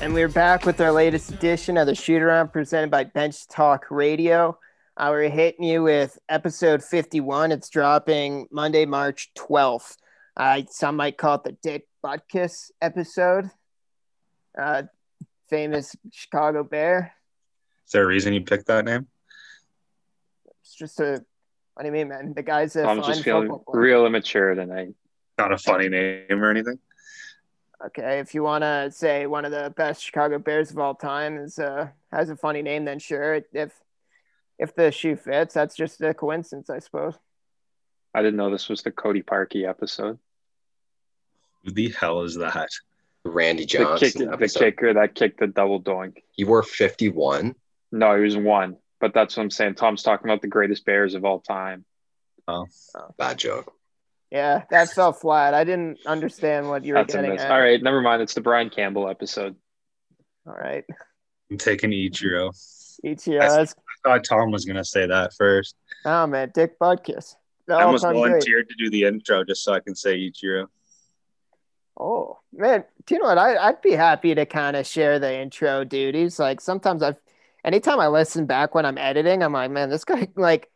and we're back with our latest edition of the Shoot Around presented by Bench Talk Radio. Uh, we're hitting you with episode 51. It's dropping Monday, March 12th. Uh, some might call it the Dick Butkus episode. Uh, famous Chicago Bear. Is there a reason you picked that name? It's just a, what do you mean, man? The guy's a I'm fine just feeling football player. real immature tonight. Not a funny name or anything. Okay, if you want to say one of the best Chicago Bears of all time is uh has a funny name, then sure. If if the shoe fits, that's just a coincidence, I suppose. I didn't know this was the Cody Parkey episode. Who the hell is that? Randy The, Johnson kick, the kicker that kicked the double doink. He wore 51. No, he was one. But that's what I'm saying. Tom's talking about the greatest Bears of all time. Oh, Bad joke. Yeah, that fell flat. I didn't understand what you were That's a getting at. All right, never mind. It's the Brian Campbell episode. All right. I'm taking Ichiro. Ichiro. That's- That's, I thought Tom was gonna say that first. oh man, Dick Butkus. The I almost all-time great. volunteered to do the intro just so I can say Ichiro. Oh man, do you know what? I, I'd be happy to kind of share the intro duties. Like sometimes I've, anytime I listen back when I'm editing, I'm like, man, this guy like,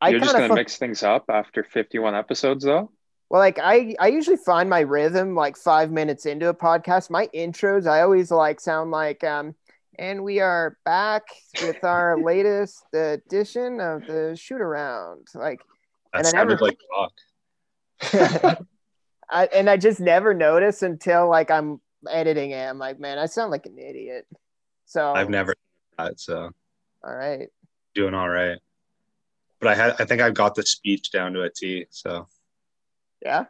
I You're just gonna mix things up after 51 episodes, though. Well, like I, I usually find my rhythm like five minutes into a podcast. My intros, I always like sound like, um, and we are back with our latest edition of the shoot around. Like, That And I never- like talk. I, and I just never notice until like I'm editing it. I'm like, man, I sound like an idiot. So I've never done that, so All right. doing all right. But I had I think I've got the speech down to a T. So Yeah.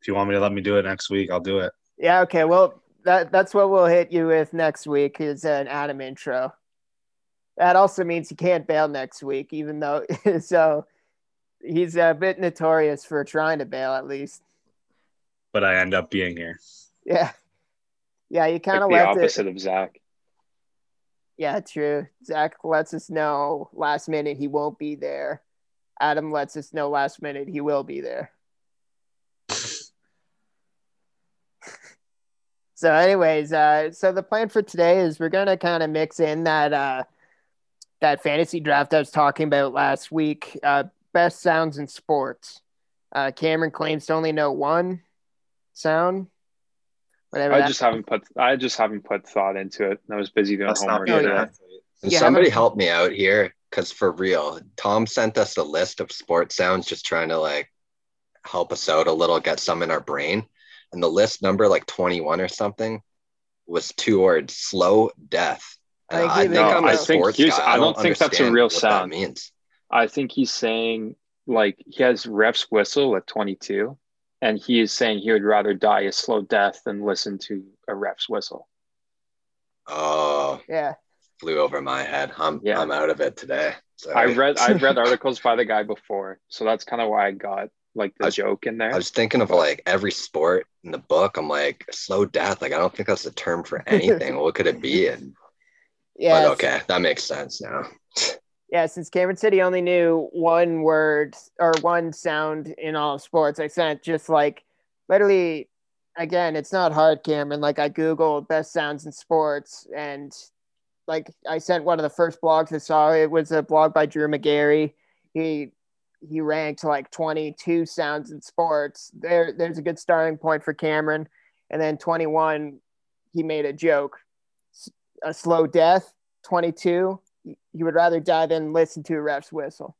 if you want me to let me do it next week, I'll do it. Yeah. Okay. Well, that that's what we'll hit you with next week is an Adam intro. That also means he can't bail next week, even though so he's uh, a bit notorious for trying to bail at least. But I end up being here. Yeah. Yeah, you kind of Like the left it. opposite of Zach. Yeah, true. Zach lets us know last minute he won't be there. Adam lets us know last minute he will be there. so, anyways, uh, so the plan for today is we're gonna kind of mix in that uh, that fantasy draft I was talking about last week. Uh, best sounds in sports. Uh, Cameron claims to only know one sound. Whatever. I that- just haven't put I just haven't put thought into it. I was busy doing That's homework. Being yeah. today. Yeah, somebody how help me out here because for real, Tom sent us a list of sports sounds just trying to like help us out a little, get some in our brain. And the list number, like 21 or something, was two words slow death. I And I, think with I'm you. a I think sports here's- guy. I don't think that's a real what that sound. means. I think he's saying like he has ref's whistle at 22, and he is saying he would rather die a slow death than listen to a ref's whistle. Oh, yeah. flew over my head. I'm Yeah. I'm out of it today. Sorry. I read I've read articles by the guy before, so that's kind of why I got like the I- joke in there. I was thinking of like every sport in the book. I'm like slow death. Like I don't think that's a term for anything. what could it be? And, Yeah. but okay, that makes sense now. Yeah, since Cameron he only knew one word or one sound in all of sports, I sent just like literally again, it's not hard, Cameron. Like I Googled best sounds in sports and like I sent one of the first blogs I saw. It was a blog by Drew Magary. He he ranked like 22 sounds in sports. There there's a good starting point for Cameron. And then 21, he made a joke. A slow death, 22 you would rather die than listen to a ref's whistle.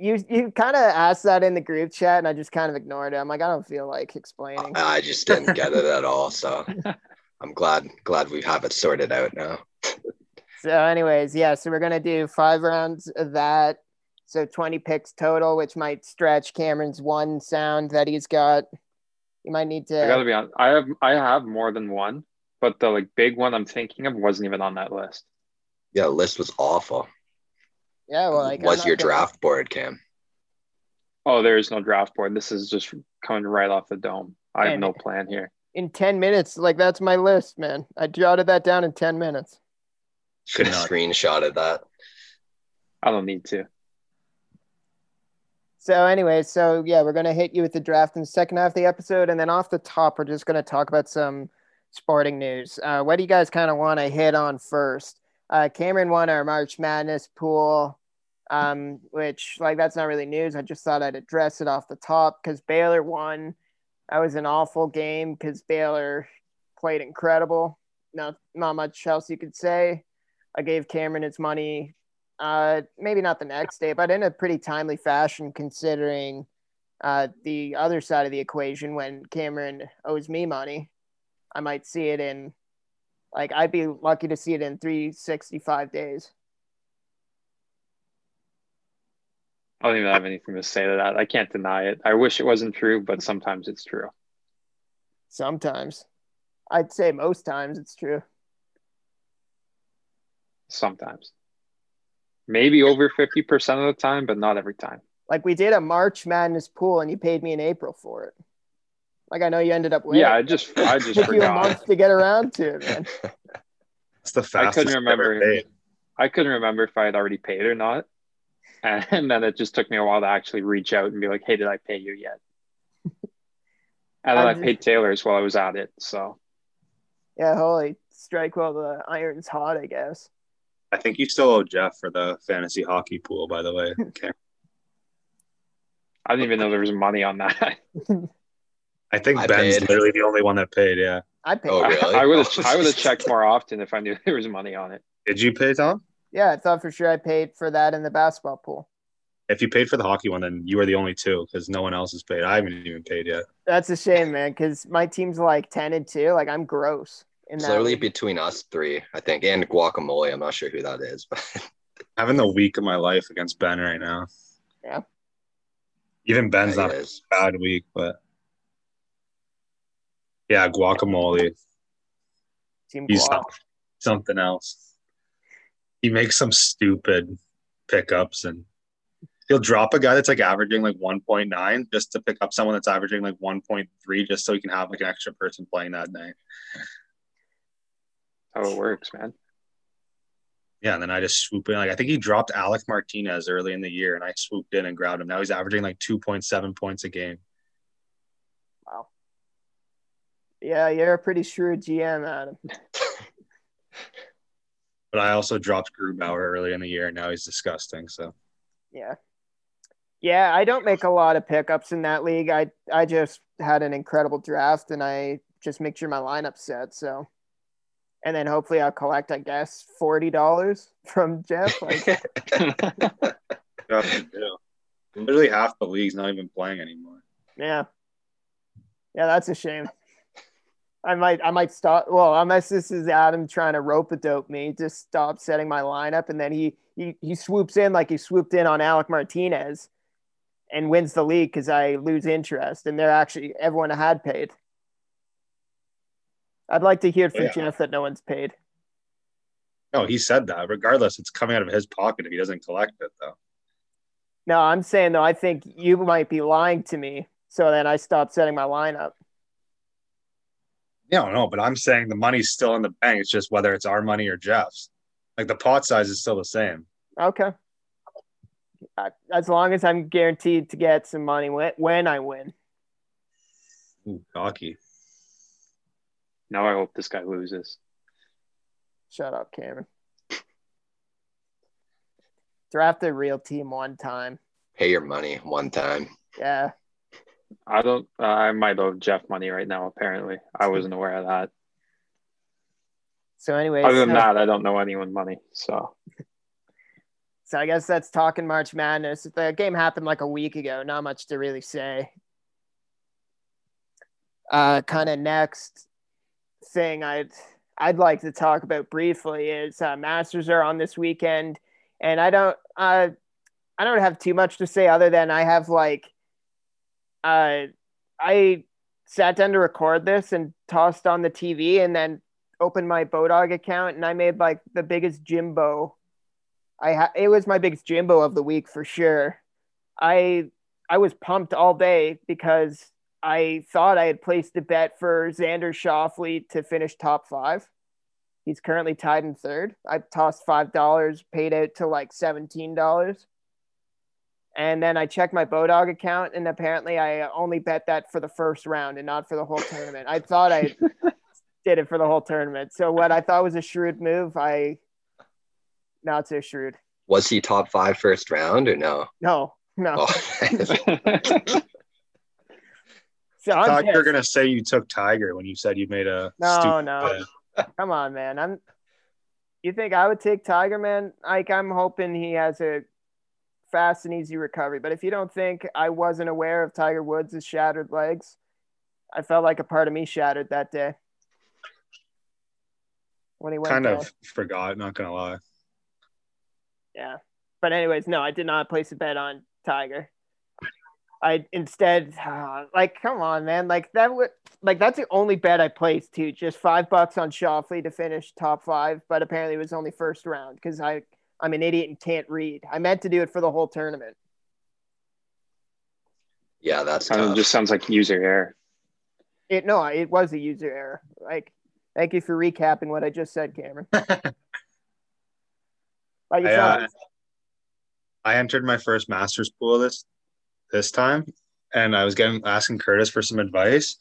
You you kind of asked that in the group chat, and I just kind of ignored it. I'm like, I don't feel like explaining. I just didn't get it at all. So I'm glad glad we have it sorted out now. So, anyways, yeah. So we're gonna do five rounds of that. So 20 picks total, which might stretch Cameron's one sound that he's got. You might need to. I gotta to. be honest. I have I have more than one, but the like big one I'm thinking of wasn't even on that list. Yeah, list was awful. Yeah, well, like I'm was your gonna- draft board, Cam? Oh, there is no draft board. This is just coming right off the dome. I have no plan here. in 10 minutes? Like that's my list, man. I jotted that down in 10 minutes. Should have not. screenshotted that. I don't need to. So, anyway, so yeah, we're gonna hit you with the draft in the second half of the episode, and then off the top, we're just gonna talk about some sporting news. Uh, what do you guys kind of want to hit on first? Uh, Cameron won our March Madness pool, um, which like that's not really news. I just thought I'd address it off the top because Baylor won. That was an awful game because Baylor played incredible. Not not much else you could say. I gave Cameron his money, uh, maybe not the next day, but in a pretty timely fashion considering uh, the other side of the equation when Cameron owes me money. I might see it in like I'd be lucky to see it in 365 days. I don't even have anything to say to that. I can't deny it. I wish it wasn't true, but sometimes it's true. Sometimes. I'd say most times it's true. Sometimes. Maybe over 50% of the time, but not every time. Like we did a March Madness pool and you paid me in April for it. Like I know you ended up with. Yeah, I just I just took you a month to get around to it, man. It's the fastest. I couldn't I've remember. ever paid. I couldn't remember if I had already paid or not. And then it just took me a while to actually reach out and be like, hey, did I pay you yet? And then I'm I just- paid Taylor's while I was at it. So Yeah, holy strike while the iron's hot, I guess. I think you still owe Jeff for the fantasy hockey pool, by the way. Okay. I didn't even know there was money on that. I think I Ben's paid. literally the only one that paid. Yeah. I paid. Oh, really? I would have I would have checked more often if I knew there was money on it. Did you pay, Tom? Yeah, I thought for sure I paid for that in the basketball pool. If you paid for the hockey one, then you were the only two because no one else has paid. I haven't even paid yet. That's a shame, man, because my team's like ten and two. Like I'm gross in It's that. literally league. between us three, I think, and guacamole. I'm not sure who that is, but Having the week of my life against Ben right now. Yeah. Even Ben's Yeah, not a bad week, but yeah, guacamole. Team He's guac. something else. He makes some stupid pickups and he'll drop a guy that's like averaging like 1.9 just to pick up someone that's averaging like 1.3 just so he can have like an extra person playing that night. How it works, man. Yeah, and then I just swoop in. Like I think he dropped Alec Martinez early in the year, and I swooped in and grabbed him. Now he's averaging like 2.7 points a game. Wow. Yeah, you're a pretty shrewd GM, Adam. But I also dropped Grubauer early in the year, and now he's disgusting. So Yeah. Yeah, I don't make a lot of pickups in that league. I I just had an incredible draft and I just make sure my lineup's set. So and then hopefully I'll collect, I guess, forty dollars from Jeff. Like nothing to do. Literally half the league's not even playing anymore. Yeah. Yeah, that's a shame. I might I might stop well, unless this is Adam trying to rope a dope me, just stop setting my lineup and then he he, he swoops in like he swooped in on Alec Martinez and wins the league because I lose interest and they're actually everyone had paid. I'd like to hear it from Yeah. Jeff that no one's paid. No, he said that. Regardless, it's coming out of his pocket if he doesn't collect it, though. No, I'm saying though, I think you might be lying to me. So then I stopped setting my lineup. Yeah, no, but I'm saying the money's still in the bank. It's just whether it's our money or Jeff's. Like the pot size is still the same. Okay. As long as I'm guaranteed to get some money when, when I win. Ooh, cocky. now I hope this guy loses. Shut up, Cameron. Draft a real team one time. Pay your money one time. Yeah. I don't. Uh, I might owe Jeff money right now. Apparently, I wasn't aware of that. So, anyways, Other than so, that, I don't know anyone money. So so I guess that's talking March Madness. The game happened like a week ago. Not much to really say. Uh, kind of next thing I'd I'd like to talk about briefly is uh, Masters are on this weekend, and I don't uh, I don't have too much to say other than I have like uh, I sat down to record this and tossed on the TV and then opened my Bodog account and I made like the biggest Jimbo. I ha- it was my biggest Jimbo of the week for sure. I I was pumped all day because I thought I had placed a bet for Xander Schauffele to finish top five. He's currently tied in third. I tossed five dollars, paid out to like seventeen dollars. And then I checked my Bodog account, and apparently I only bet that for the first round and not for the whole tournament. I thought I, did it for the whole tournament. So what I thought was a shrewd move, I not so shrewd. Was he top five first round or no? No, no. Oh, So I'm thought you were gonna say you took Tiger when you said you made a No, stupid no. bet. Come on, man. I'm. You think I would take Tiger, man? Like I'm hoping he has a fast and easy recovery. But if you don't think I wasn't aware of Tiger Woods' shattered legs, I felt like a part of me shattered that day when he went kind down. of forgot. Not gonna lie. Yeah. But anyways, no, I did not place a bet on Tiger. I instead uh, like come on, man. Like that would like that's the only bet I placed too. Just five bucks on Schauffele to finish top five, but apparently it was only first round because I I'm an idiot and can't read. I meant to do it for the whole tournament. yeah, that's Kind of tough. just sounds like user error. It no, it was a user error. Like thank you for recapping what I just said, Cameron. Like I, uh, I entered my first Masters pool this this time, and I was getting asking Curtis for some advice.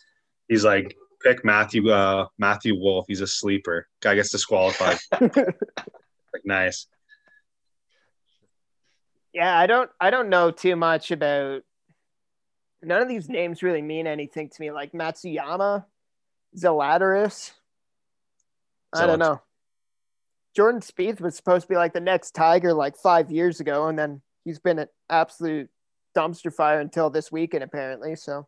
He's like, pick Matthew uh, Matthew Wolff. He's a sleeper. Guy gets disqualified. like nice. Yeah, I don't I don't know too much about none of these names really mean anything to me. Like Matsuyama, Zalatoris. I don't know. Jordan Spieth was supposed to be like the next Tiger like five years ago, and then he's been an absolute dumpster fire until this weekend, apparently. So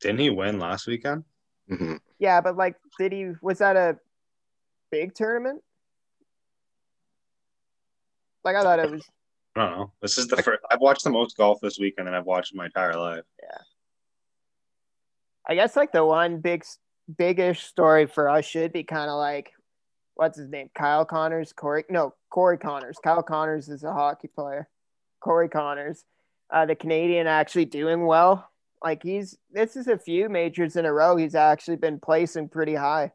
Didn't he win last weekend? Mhm. yeah, but like did he was that a big tournament? Like I thought it was I don't know. This is the first. I've watched the most golf this weekend than I've watched in my entire life. Yeah. I guess like the one big biggish story for us should be kind of like what's his name? Kyle Connors, Corey no, Corey Conners. Kyle Connors is a hockey player. Corey Conners. Uh, the Canadian actually doing well. Like he's this is a few majors in a row. He's actually been placing pretty high.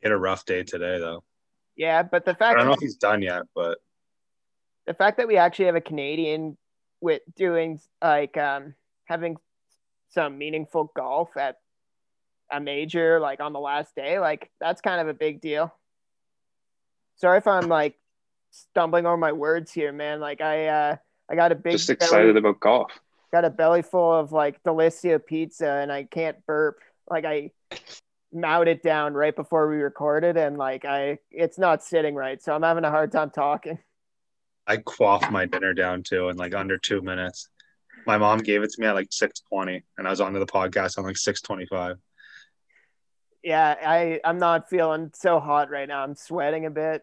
He had a rough day today, though. Yeah, but the fact I don't know if he's done yet, but the fact that we actually have a Canadian with doing like um having some meaningful golf at a major like on the last day, like that's kind of a big deal. Sorry if I'm like stumbling over my words here, man. Like I uh I got a big Just excited belly, about golf. got a belly full of like Delissio pizza and I can't burp. Like I mowed it down right before we recorded and like I it's not sitting right. So I'm having a hard time talking. I quaffed my dinner down too in like under two minutes. My mom gave it to me at like six twenty, and I was onto the podcast on like six twenty five. Yeah, I I'm not feeling so hot right now. I'm sweating a bit.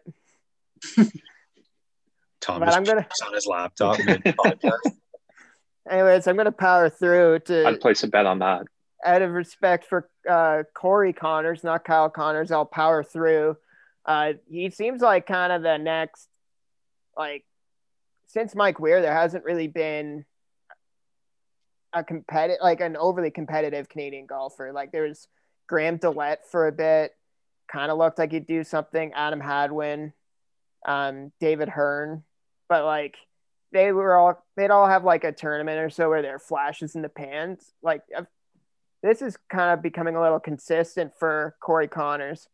Tom But just I'm gonna- pees on his laptop podcast. Anyways, I'm gonna power through to I'd place a bet on that. out of respect for uh, Corey Conners, not Kyle Connors, I'll power through. Uh, he seems like kind of the next, like, since Mike Weir, there hasn't really been a competitive, like an overly competitive Canadian golfer. Like there was Graham DeLaet for a bit, kind of looked like he'd do something. Adam Hadwin, um, David Hearn, but like they were all they'd all have like a tournament or so where there are flashes in the pans. Like I've this is kind of becoming a little consistent for Corey Conners.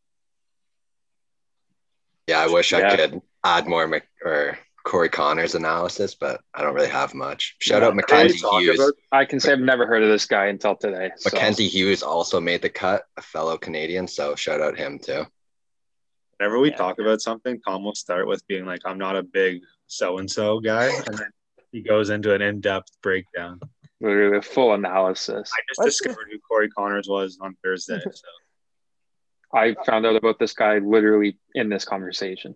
Yeah, I wish I could add more Mc- or Corey Conners analysis, but I don't really have much. Shout Yeah, out Mackenzie Hughes. about- I can say I've never heard of this guy until today. so- Mackenzie Hughes also made the cut, a fellow Canadian, so shout out him too. Whenever we Yeah. talk about something, Tom will start with being like, "I'm not a big so and so guy," and then he goes into an in depth breakdown. literally a full analysis. I just What's the- discovered who Corey Conners was on Thursday. So I found out about this guy literally in this conversation.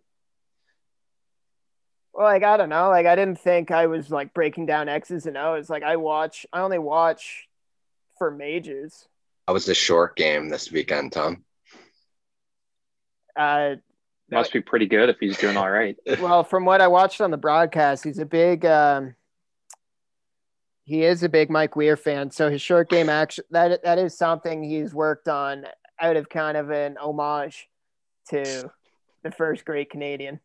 Well, like I don't know, like I didn't think I was like breaking down X's and O's. Like I watch, I only watch for majors. How was the short game this weekend, Tom? Uh, Must be pretty good if he's doing all right. well, from what I watched on the broadcast, he's a big. Um, he is a big Mike Weir fan, so his short game action that that is something he's worked on out of kind of an homage to the first great Canadian.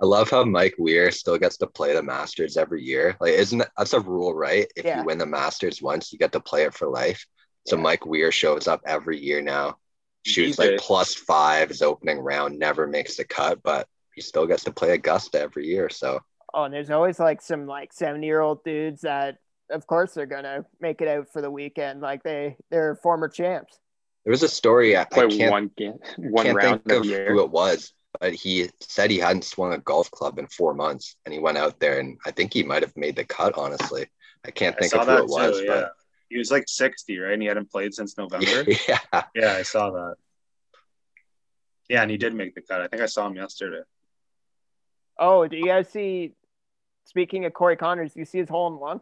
I love how Mike Weir still gets to play the Masters every year. Like, isn't that, that's a rule, right? If Yeah. you win the Masters once, you get to play it for life. So Mike Weir shows up every year now, shoots DJ. like plus five his opening round, never makes the cut, but he still gets to play Augusta every year. So Oh, and there's always like some like 70 year old dudes that, of course, they're gonna make it out for the weekend. Like they they're former champs. there was a story I, I can't, one game, one can't round think of of year. who it was, but he said he hadn't swung a golf club in four months, and he went out there, and I think he might have made the cut. Honestly, I can't I think saw of who that it was, too. Yeah, he was like sixty, right? And he hadn't played since November. yeah, yeah, I saw that. Yeah, and he did make the cut. I think I saw him yesterday. Oh, do you guys see? Speaking of Corey Conners, do you see his hole in one.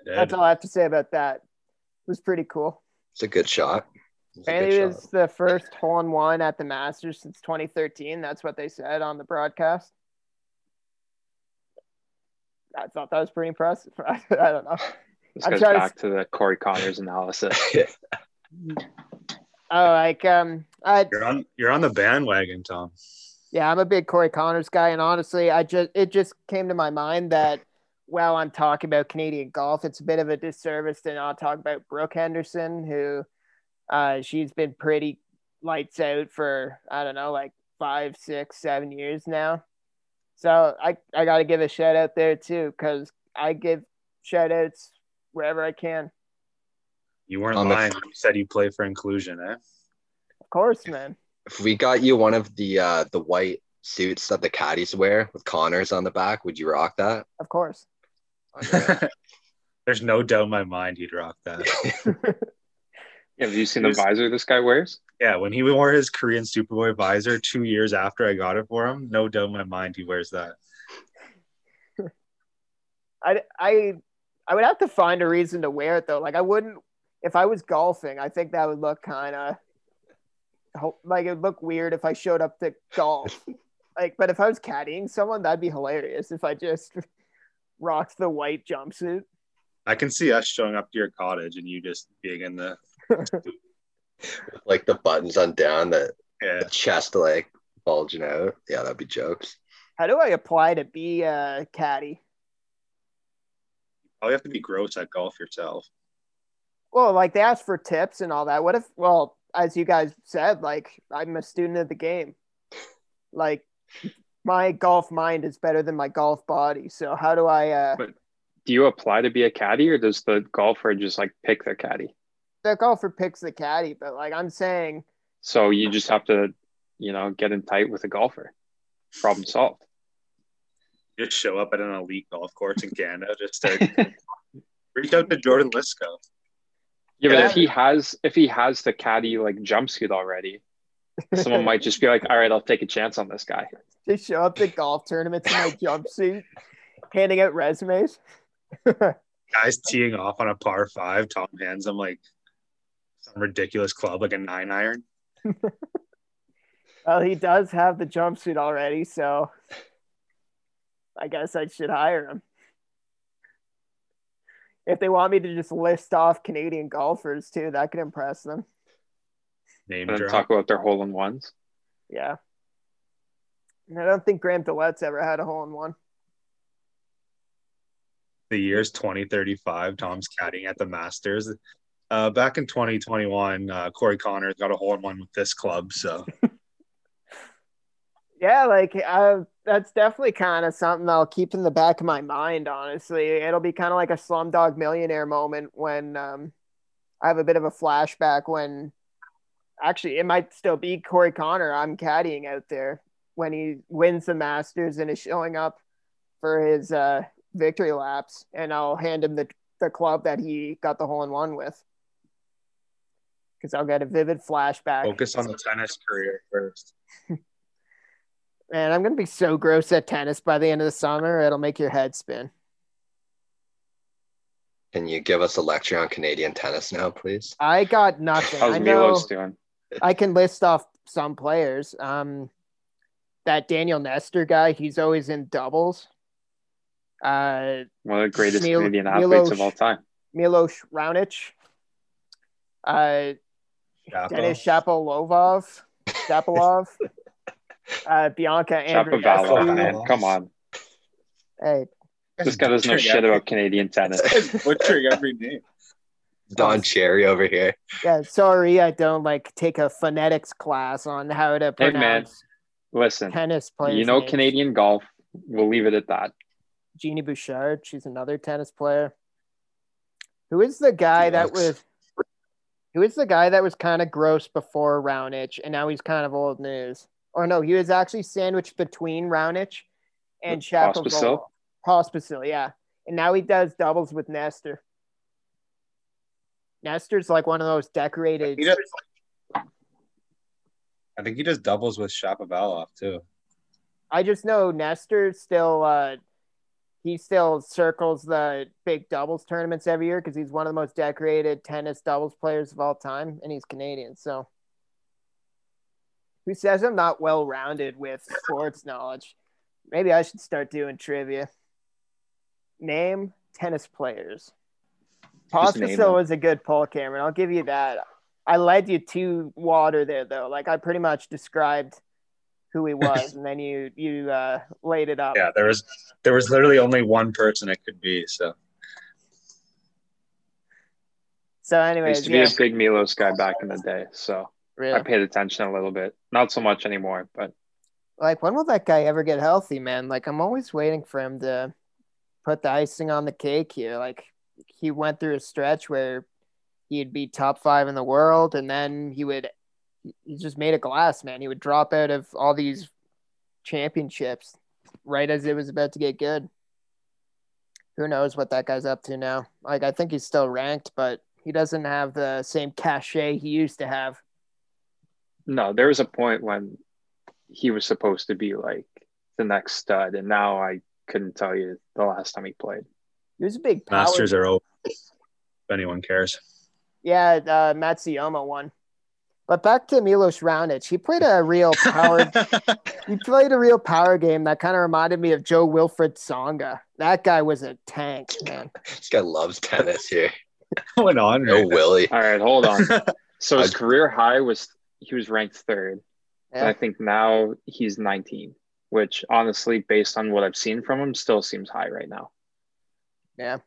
I. That's all I have to say about that. It was pretty cool. it's a good shot. It's And good it shot. was the first hole in one at the Masters since 2013. That's what they said on the broadcast. I thought that was pretty impressive. I, don't know. This I'm goes trying to- back to the Corey Conners analysis. Oh, like um, I You're on. You're on the bandwagon, Tom. Yeah, I'm a big Corey Conners guy, and honestly, I just it just came to my mind that while I'm talking about Canadian golf, it's a bit of a disservice to not talk about Brooke Henderson, who uh, she's been pretty lights out for I don't know, like five, six, seven years now. So I I got to give a shout out there too, because I give shout outs wherever I can. You weren't On the- lying. when You said you play for inclusion, eh? Of course, man. If we got you one of the uh the white suits that the caddies wear with Conners on the back, would you rock that? Of course. There's no doubt in my mind he'd rock that. Have you seen the Who's- visor this guy wears? Yeah, when he wore his Korean Superboy visor two years after I got it for him, no doubt in my mind he wears that. I, I I would have to find a reason to wear it though. Like I wouldn't if I was golfing. I think that would look kind of like it would look weird if I showed up to golf. like, but if I was caddying someone, that'd be hilarious. If I just rocked the white jumpsuit. I can see us showing up to your cottage and you just being in the like the buttons undone, the, yeah. the chest like bulging out. Yeah, that'd be jokes. How do I apply to be a caddy? Oh, you have to be gross at golf yourself. Well, like they ask for tips and all that. What if? Well, as you guys said, like I'm a student of the game. Like my golf mind is better than my golf body. So how do I? uh But- Do you apply to be a caddy, or does the golfer just like pick their caddy? The golfer picks the caddy, but like I'm saying, So you just have to, you know, get in tight with a golfer. Problem solved. Just show up at an elite golf course in Canada. Just to reach out to Jordan Lisco. Yeah, but if he has if he has the caddy like jumpsuit already, someone might just be like, "All right, I'll take a chance on this guy." just show up to golf tournaments in my jumpsuit, handing out resumes. Guys teeing off on a par five. Tom hands. I'm like some ridiculous club, like a nine iron. well, he does have the jumpsuit already, so I guess I should hire him. If they want me to just list off Canadian golfers too, that could impress them. Name And talk about their hole in ones. Yeah. And I don't think Graham DeLaet's ever had a hole in one. the year's 2035. Tom's caddying at the Masters. Uh, back in 2021, uh, Corey Conners got a hole in one with this club. So Yeah, like uh, that's definitely kind of something I'll keep in the back of my mind. Honestly, it'll be kind of like a Slumdog Millionaire moment when um, I have a bit of a flashback when actually it might still be Corey Connor. I'm caddying out there when he wins the Masters and is showing up for his uh, victory laps, and I'll hand him the the club that he got the hole in one with. Because I'll get a vivid flashback. focus on the tennis career first. Man, I'm gonna be so gross at tennis by the end of the summer. It'll make your head spin. Can you give us a lecture on Canadian tennis now, please? I got nothing. How's I know Milos doing? I can list off some players. Um, that Daniel Nestor guy, he's always in doubles. Uh, One of the greatest Mil- Canadian athletes Milos- of all time. Milos Raonic. Uh, Chapo. Denis Shapovalov. Shapolov. uh, Bianca Andreescu. Shapovalov, Andreescu. man. Come on. Hey, This guy doesn't know shit about Canadian tennis. Butchering every name. Don Cherry over here. Yeah, sorry, I don't like take a phonetics class on how to pronounce. Hey, man. pronounce Listen, tennis players. you know names. Canadian golf. We'll leave it at that. Genie Bouchard. She's another tennis player. Who is the guy that was? Who is the guy that was kind of gross before Raonic, and now he's kind of old news? Or no, he was actually sandwiched between Raonic and? Shapovalov. Pospisil, yeah. And now he does doubles with Nestor. Nestor's like one of those decorated. He does, I think he does doubles with Shapovalov too. I just know Nestor still uh he still circles the big doubles tournaments every year because he's one of the most decorated tennis doubles players of all time, and he's Canadian. So, who says I'm not well rounded with sports knowledge? Maybe I should start doing trivia. Name tennis players. Pospisil is a good poll, Cameron. I'll give you that. I led you to water there, though. Like I pretty much described who he was, and then you you uh, laid it up. Yeah, there was there was literally only one person it could be. So So, I anyways, used to be a big Milos guy back in the day, so I paid attention a little bit. Not so much anymore, but Like, when will that guy ever get healthy, man? Like, I'm always waiting for him to put the icing on the cake here. Like, he went through a stretch where he'd be top five in the world, and then he would, he just made a glass, man. He would drop out of all these championships right as it was about to get good. Who knows what that guy's up to now? Like, I think he's still ranked, but he doesn't have the same cachet he used to have. no, there was a point when he was supposed to be like the next stud, and now I couldn't tell you the last time he played. He was a big power Masters are over. If anyone cares. Yeah, uh, Matsuyama won. But back to Milos Raonic, he played a real power. he played a real power game that kind of reminded me of Jo-Wilfried Tsonga. That guy was a tank, man. This guy loves tennis here. going on No? Willie. All right, hold on. So his I- career high was he was ranked third, and I think now he's 19, which honestly, based on what I've seen from him, still seems high right now. yeah.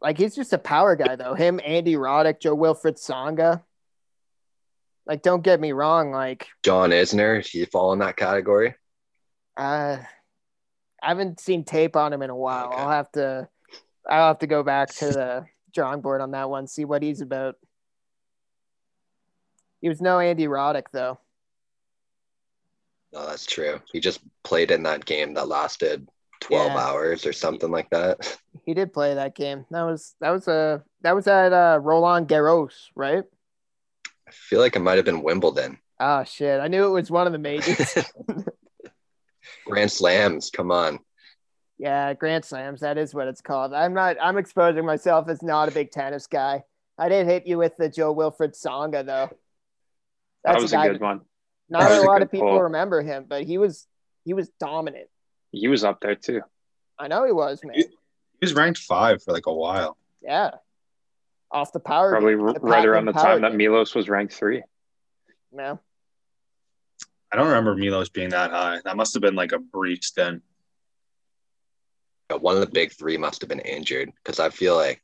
Like he's just a power guy, though. Him, Andy Roddick, Jo-Wilfried Tsonga. Like, don't get me wrong. Like, John Isner, he fall in that category? uh, I haven't seen tape on him in a while. Okay. I'll have to, I'll have to go back to the drawing board on that one, see what he's about. He was no Andy Roddick though. No, that's true. He just played in that game that lasted 12 Yeah. hours or something like that. He did play that game. That was that was a that was at uh, Roland Garros, right? I feel like it might have been Wimbledon. Oh shit! I knew it was one of the majors. Grand Slams, come on. yeah, Grand Slams. That is what it's called. I'm not. I'm exposing myself as not a big tennis guy. I did hit you with the Jo-Wilfried Tsonga though. That That's was a a good one. Not a was a lot of people pull. remember him, but he was he was dominant. He was up there too. I know he was, man. He was ranked five for like a while. Yeah, off the power. Probably game, the right around the Pac-Man power time that. Milos was ranked three. No. I don't remember Milos being that high. That must have been like a brief stint. One of the big three must have been injured because I feel like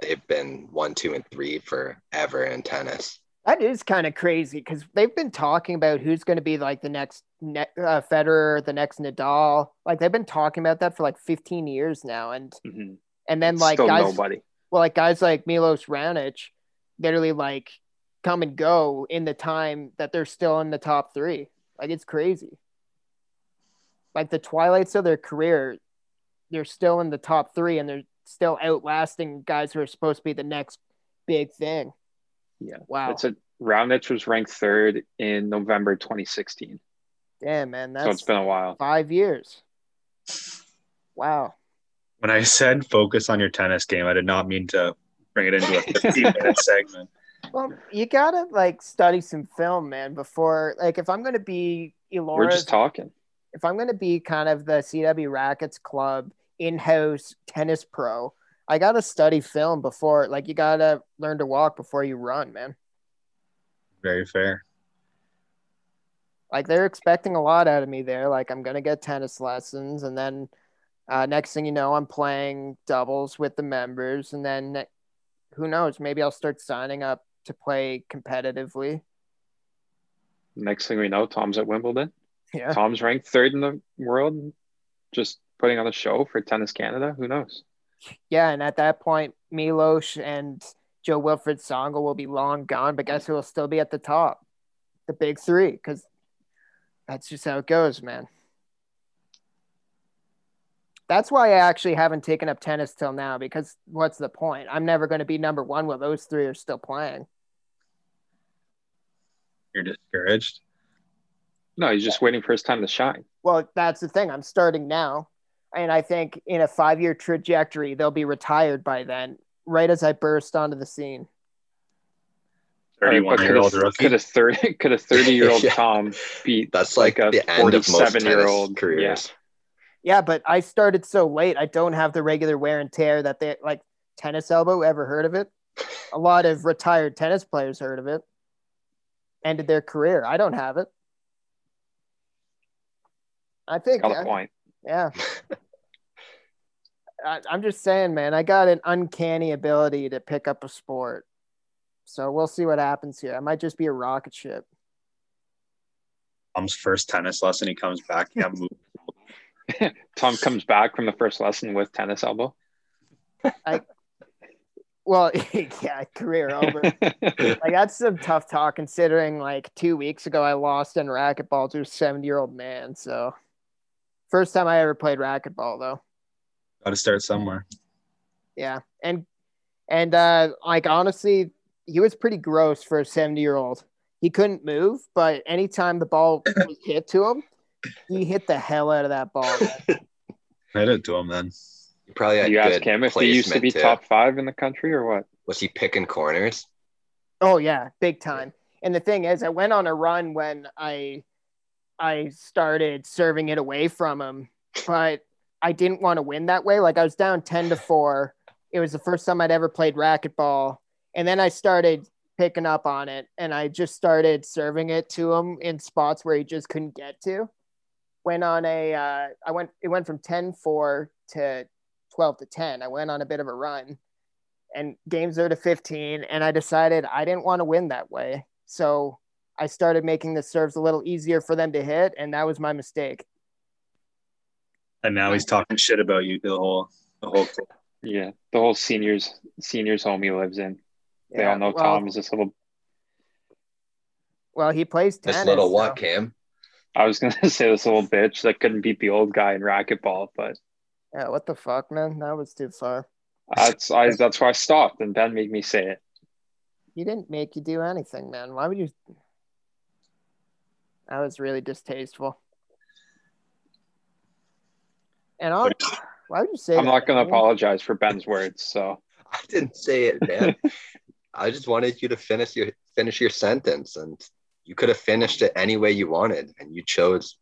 they've been one, two, and three forever in tennis. That is kind of crazy because they've been talking about who's going to be like the next ne- uh, Federer, the next Nadal. Like they've been talking about that for like 15 years now, and Mhm. and then like Still guys, nobody. Well, like guys like Milos Raonic, literally like come and go in the time that they're still in the top three. Like it's crazy. Like the twilights of their career, they're still in the top three, and they're still outlasting guys who are supposed to be the next big thing. Yeah. Wow. It's a Raonic was ranked third in November 2016. Damn, man, so it's that's been a while. five years. Wow. When I said focus on your tennis game, I did not mean to bring it into a 15 minute segment. Well, you gotta like study some film, man, before like if I'm gonna be Elora. We're just talking. if I'm gonna be kind of the CW Rackets Club in-house tennis pro, I gotta study film before like you gotta learn to walk before you run, man. Very fair. Like they're expecting a lot out of me there. Like I'm gonna get tennis lessons, and then uh, next thing you know, I'm playing doubles with the members, and then who knows? Maybe I'll start signing up to play competitively. Next thing we know, Tom's at Wimbledon. Yeah. Tom's ranked third in the world, just putting on a show for Tennis Canada. Who knows? Yeah, and at that point, Milos and Jo-Wilfried Tsonga will be long gone, but guess who will still be at the top? The big three, because that's just how it goes, man. That's why I actually haven't taken up tennis till now, because what's the point? I'm never going to be number one while those three are still playing. You're discouraged. No, he's just waiting for his time to shine. Well, that's the thing. I'm starting now. And I think in a five year trajectory, they'll be retired by then, right as I burst onto the scene. Thirty-one year old Could rookie. a thirty could a thirty year old Tom beat That's like, Like a the end of most 47 year tennis old, careers. Yeah, but I started so late. I don't have the regular wear and tear that they like tennis elbow. Ever heard of it? A lot of retired tennis players heard of it. Ended their career. I don't have it. I think, got a point. yeah. I, I'm just saying, man. I got an uncanny ability to pick up a sport. So we'll see what happens here. I might just be a rocket ship. Tom's first tennis lesson. He comes back. Yeah, move. Tom comes back from the first lesson with tennis elbow. I, Well, yeah, career over. like that's some tough talk considering like two weeks ago I lost in racquetball to a 70 year old man. So first time I ever played racquetball though. Got to start somewhere. Yeah. And and uh like honestly, he was pretty gross for a 70 year old. He couldn't move, but anytime the ball was hit to him, he hit the hell out of that ball. man. Hit it to him then. You probably had you ask him if he used to be too. top five in the country or what? Was he picking corners? Oh yeah, big time. And the thing is, I went on a run when I I started serving it away from him, but I didn't want to win that way. Like I was down 10 to 4. It was the first time I'd ever played racquetball. And then I started picking up on it and I just started serving it to him in spots where he just couldn't get to. Went on a uh I went it went from 10-4 to 12 to 10. I went on a bit of a run and games are to 15 and i decided i didn't want to win that way so i started making the serves a little easier for them to hit and that was my mistake And now he's talking shit about you the whole the whole Yeah, the whole seniors seniors home he lives in. They Yeah, all know well, Tom is this little. well he plays tennis This little so- what, Cam? I was gonna say this little bitch that couldn't beat the old guy in racquetball, but yeah what the fuck man that was too far that's I that's why I stopped, and Ben made me say it. he didn't make you do anything man why would you that was really distasteful and I'll, why would you say I'm that, not gonna man? apologize for Ben's words. So I didn't say it, man. I just wanted you to finish your finish your sentence, and you could have finished it any way you wanted, and you chose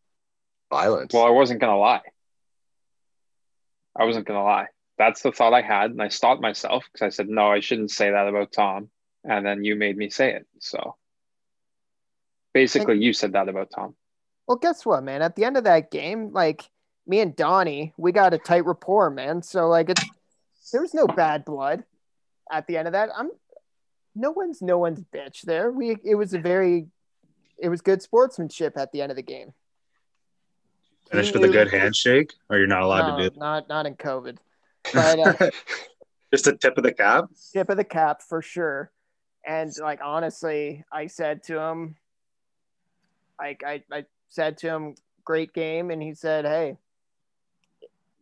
violence. well, I wasn't gonna lie. I wasn't gonna lie. That's the thought I had, and I stopped myself because I said no, I shouldn't say that about Tom, and then you made me say it. So basically, you said that about Tom. Well, guess what, man? At the end of that game, like me and Donnie, we got a tight rapport, man. So like it's there was no bad blood at the end of that. I'm no one's no one's bitch there. We it was a very it was good sportsmanship at the end of the game. finish with a good handshake, or you're not allowed No, to do it? not not in COVID. But uh, just a tip of the cap. tip of the cap for sure. And like honestly, I said to him, like I, I said to him, great game, and he said, Hey,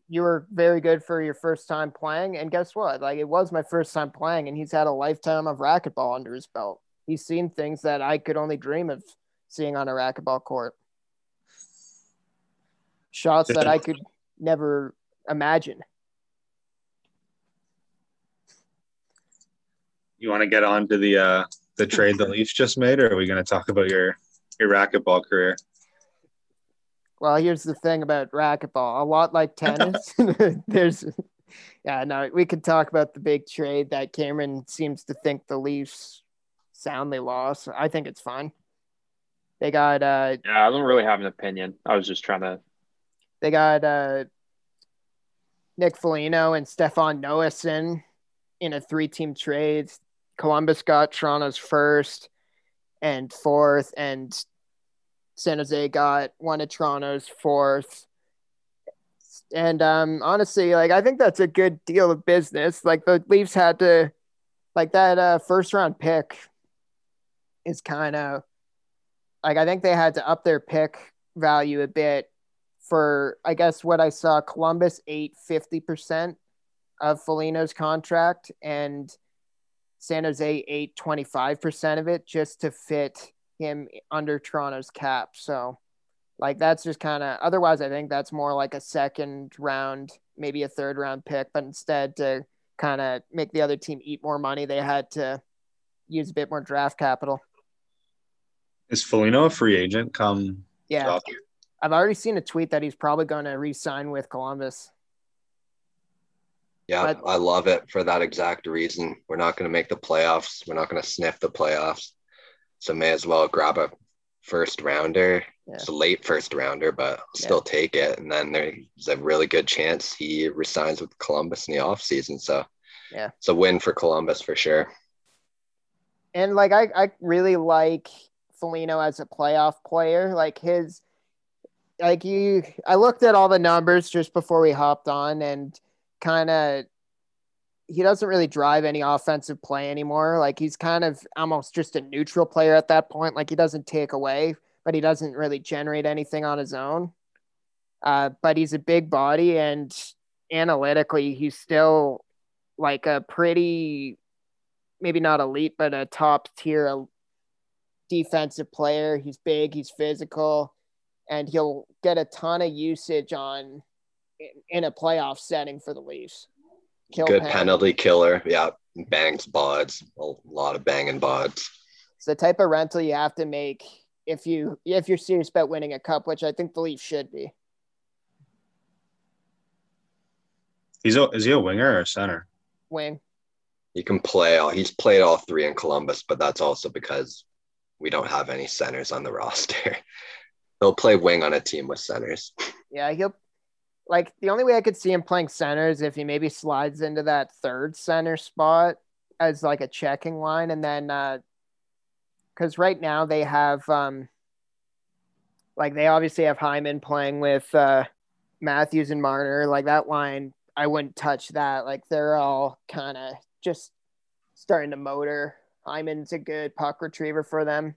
you were very good for your first time playing. And guess what? Like it was my first time playing, and he's had a lifetime of racquetball under his belt. He's seen things that I could only dream of seeing on a racquetball court. Shots that I could never imagine. You want to get on to the uh, the trade the Leafs just made, or are we going to talk about your your racquetball career? Well, here's the thing about racquetball. A lot like tennis, there's, yeah, no, we could talk about the big trade that Cameron seems to think the Leafs soundly lost. I think it's fine. They got, uh, Yeah, I don't really have an opinion. I was just trying to. they got uh, Nick Foligno and Stefan Noesen in a three team trade. Columbus got Toronto's first and fourth, and San Jose got one of Toronto's fourth. And um, honestly, like I think that's a good deal of business. Like the Leafs had to, like that uh, first round pick is kind of like I think they had to up their pick value a bit for I guess what I saw Columbus ate 50% of Foligno's contract and San Jose ate 25% of it just to fit him under Toronto's cap. So like that's just kind of otherwise I think that's more like a second round, maybe a third round pick, but instead to kind of make the other team eat more money, they had to use a bit more draft capital. Is Foligno a free agent come Yeah. drop? I've already seen a tweet that he's probably going to re-sign with Columbus. Yeah, But- I love it for that exact reason. We're not going to make the playoffs. We're not going to sniff the playoffs. So may as well grab a first rounder. Yeah. It's a late first rounder, but I'll still take it. And then there's a really good chance he resigns with Columbus in the offseason. So Yeah. it's a win for Columbus for sure. And like I, I really like Foligno as a playoff player. Like his like you I looked at all the numbers just before we hopped on and kind of he doesn't really drive any offensive play anymore. Like he's kind of almost just a neutral player at that point. Like he doesn't take away, but he doesn't really generate anything on his own. Uh, but he's a big body and analytically he's still like a pretty maybe not elite, but a top tier defensive player. He's big, he's physical, and he'll get a ton of usage on in a playoff setting for the Leafs. Kill good penalty. penalty killer. Yeah, bangs bods. A lot of banging bods. It's the type of rental you have to make if you if you're serious about winning a cup, which I think the Leafs should be. He's a, is he a winger or a center? Wing. He can play all. He's played all three in Columbus, but that's also because we don't have any centers on the roster. He'll play wing on a team with centers. Yeah, he'll like the only way I could see him playing center is if he maybe slides into that third center spot as like a checking line, and then uh because right now they have um like they obviously have Hyman playing with uh Matthews and Marner. Like that line, I wouldn't touch that. Like they're all kind of just starting to motor. Hyman's a good puck retriever for them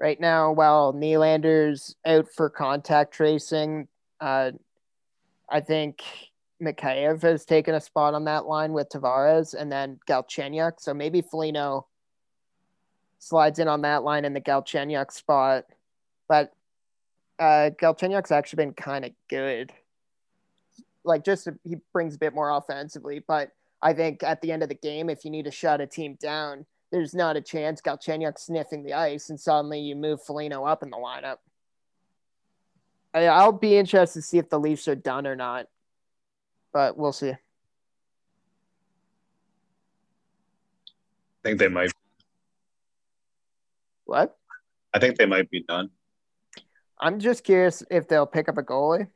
right now while Nylander's out for contact tracing. Uh, I think Mikheyev has taken a spot on that line with Tavares and then Galchenyuk. So maybe Foligno slides in on that line in the Galchenyuk spot. But uh, Galchenyuk's actually been kind of good. Like just he brings a bit more offensively, but I think at the end of the game, if you need to shut a team down, there's not a chance Galchenyuk sniffing the ice and suddenly you move Foligno up in the lineup. I'll be interested to see if the Leafs are done or not, but we'll see. I think they might. What? I think they might be done. I'm just curious if they'll pick up a goalie.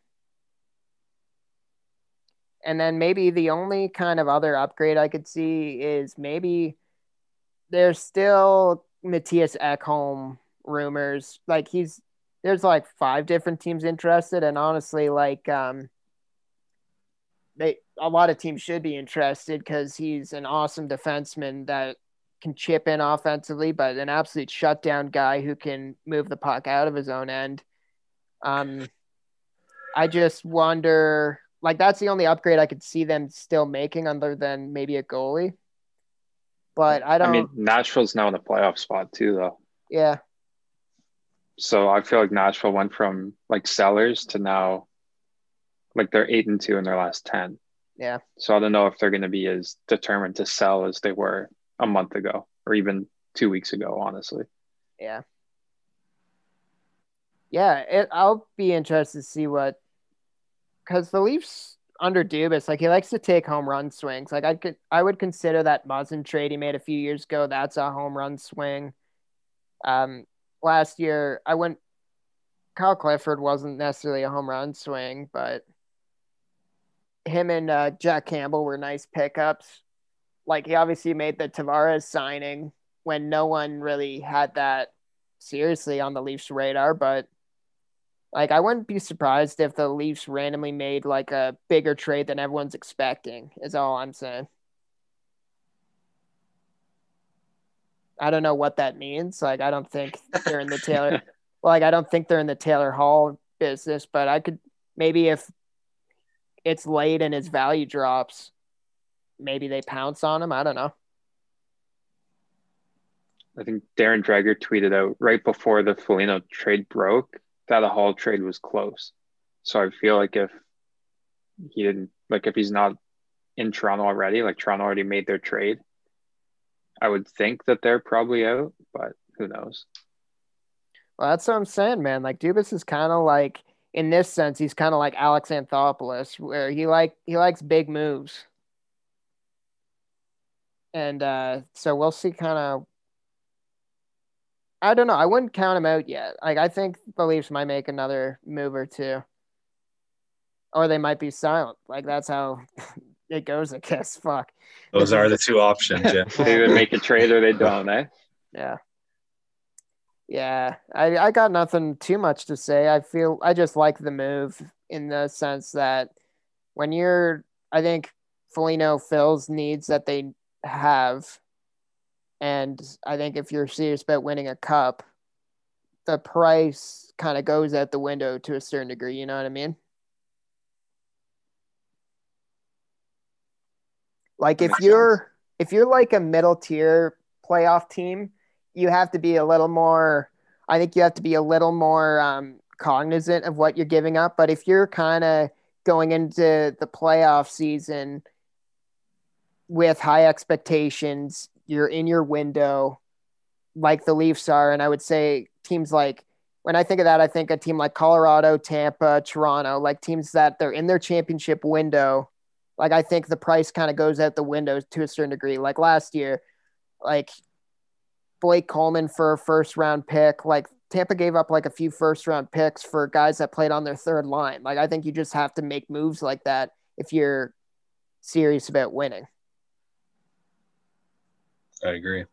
And then maybe the only kind of other upgrade I could see is maybe there's still Mattias Ekholm rumors. Like he's there's like five different teams interested, and honestly, like um, they a lot of teams should be interested because he's an awesome defenseman that can chip in offensively, but an absolute shutdown guy who can move the puck out of his own end. Um, I just wonder, like that's the only upgrade I could see them still making, other than maybe a goalie. But I don't. I mean, Nashville's now in the playoff spot too, though. yeah, So I feel like Nashville went from like sellers to now, like they're eight and two in their last ten. yeah. So I don't know if they're going to be as determined to sell as they were a month ago or even two weeks ago. Honestly, Yeah. Yeah, it, I'll be interested to see what because the Leafs under Dubas, like he likes to take home run swings. Like I could I would consider that Muzzin trade he made a few years ago, that's a home run swing. Um last year I went Kyle Clifford wasn't necessarily a home run swing, but him and uh, Jack Campbell were nice pickups. like he obviously made the Tavares signing when no one really had that seriously on the Leafs radar, but like I wouldn't be surprised if the Leafs randomly made like a bigger trade than everyone's expecting. Is all I'm saying. I don't know what that means. Like I don't think they're in the Taylor like I don't think they're in the Taylor Hall business, but I could maybe if it's late and his value drops, maybe they pounce on him. I don't know. I think Darren Dreger tweeted out right before the Foligno trade broke that a Hall trade was close. So I feel like if he didn't, like if he's not in Toronto already, like Toronto already made their trade, I would think that they're probably out, but who knows? Well, that's what I'm saying, man. Like Dubas is kind of like, in this sense, he's kind of like Alex Anthopoulos, where he like he likes big moves. And uh, so we'll see kind of I don't know. I wouldn't count him out yet. Like I think the Leafs might make another move or two. Or they might be silent. Like that's how it goes, I guess. Fuck. Those are the two options, yeah. they either make a trade or they don't, eh? Yeah. Yeah. I, I got nothing too much to say. I feel I just like the move in the sense that when you're I think Foligno fills needs that they have and I think if you're serious about winning a cup, the price kind of goes out the window to a certain degree. You know what I mean? Like if you're if you're like a middle tier playoff team, you have to be a little more. I think you have to be a little more um, cognizant of what you're giving up. But if you're kind of going into the playoff season with high expectations, you're in your window like the Leafs are. And I would say teams like, when I think of that, I think a team like Colorado, Tampa, Toronto, like teams that they're in their championship window. Like I think the price kind of goes out the window to a certain degree. Like last year, like Blake Coleman for a first round pick, like Tampa gave up like a few first round picks for guys that played on their third line. Like I think you just have to make moves like that if you're serious about winning. I agree.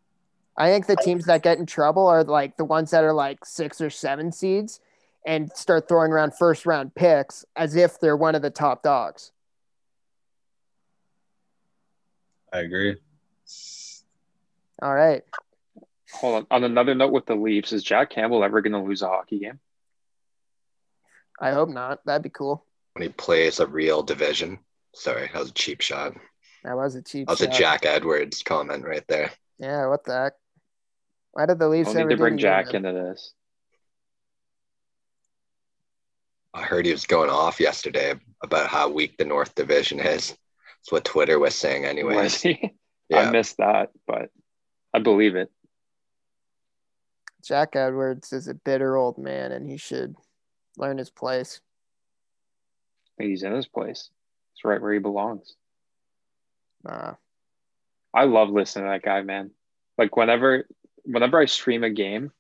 I think the teams that get in trouble are like the ones that are like six or seven seeds and start throwing around first round picks as if they're one of the top dogs. I agree. All right. Hold on. On another note with the Leafs, is Jack Campbell ever going to lose a hockey game? I hope not. That'd be cool. When he plays a real division. Sorry, that was a cheap shot. That was a cheap. That was shot. a Jack Edwards comment right there. Yeah, what the heck? Why did the Leafs Only to bring Jack into this? I heard he was going off yesterday about how weak the North Division is. That's what Twitter was saying, anyway. Was he? Yeah. I missed that, but I believe it. Jack Edwards is a bitter old man, and he should learn his place. He's in his place. It's right where he belongs. Nah. I love listening to that guy, man. Like whenever whenever I stream a game,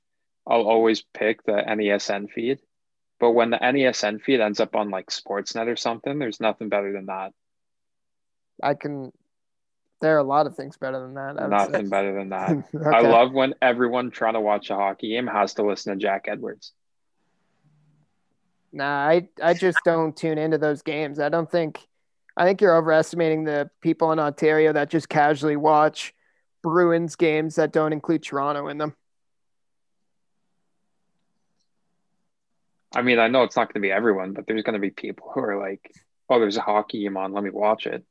I'll always pick the NESN feed. But when the NESN feed ends up on like Sportsnet or something, there's nothing better than that. I can there are a lot of things better than that. Nothing say. better than that. okay. I love when everyone trying to watch a hockey game has to listen to Jack Edwards. Nah, I I just don't tune into those games. I don't think I think you're overestimating the people in Ontario that just casually watch Bruins games that don't include Toronto in them. I mean, I know it's not going to be everyone, but there's going to be people who are like, "Oh, there's a hockey game on. Let me watch it."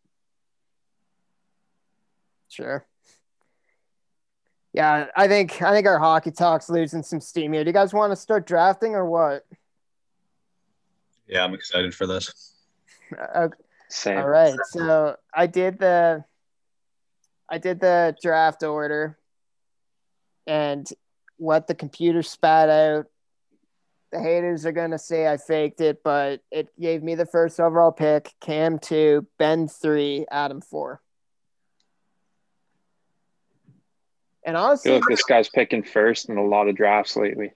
Sure. Yeah, I think I think our hockey talk's losing some steam here. Do you guys want to start drafting or what? Yeah, I'm excited for this. Okay. Uh, Same. All right. So I did the I did the draft order and what the computer spat out. The haters are gonna say I faked it, but it gave me the first overall pick, Cam two, Ben three, Adam four. And honestly, like this guy's picking first in a lot of drafts lately.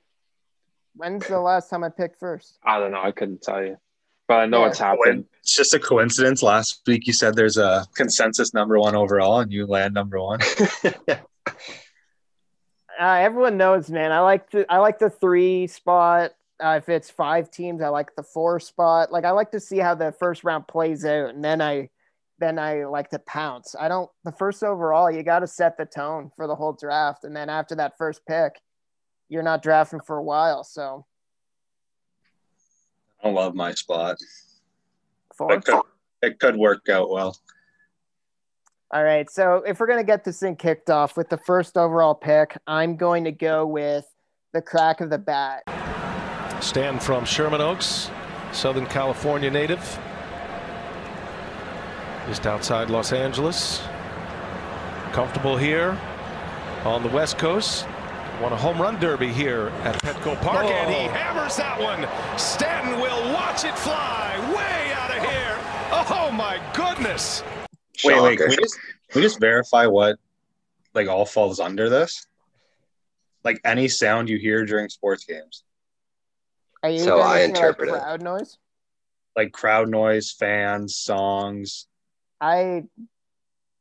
When's the last time I picked first? I don't know. I couldn't tell you. But I know Yeah. it's happened. It's just a coincidence. Last week you said there's a consensus number one overall, and you land number one. Uh, everyone knows, man. I like the I like the three spot. Uh, if it's five teams, I like the four spot. Like I like to see how the first round plays out, and then I then I like to pounce. I don't the first overall. You got to set the tone for the whole draft, and then after that first pick, you're not drafting for a while. So I love my spot. four. It could, it could work out well. All right. So if we're going to get this thing kicked off with the first overall pick, I'm going to go with the crack of the bat. Stan from Sherman Oaks, Southern California native. Just outside Los Angeles. Comfortable here on the West Coast. Won a home run derby here at Petco Park, oh. and he Oh. hammers that one. Stanton will watch it fly way out of here. Oh my goodness. Wait, wait. Can we just can we just verify what like all falls under this? Like any sound you hear during sports games, Are you So gonna I say, like, interpret it. crowd noise? like crowd noise, fans, songs. I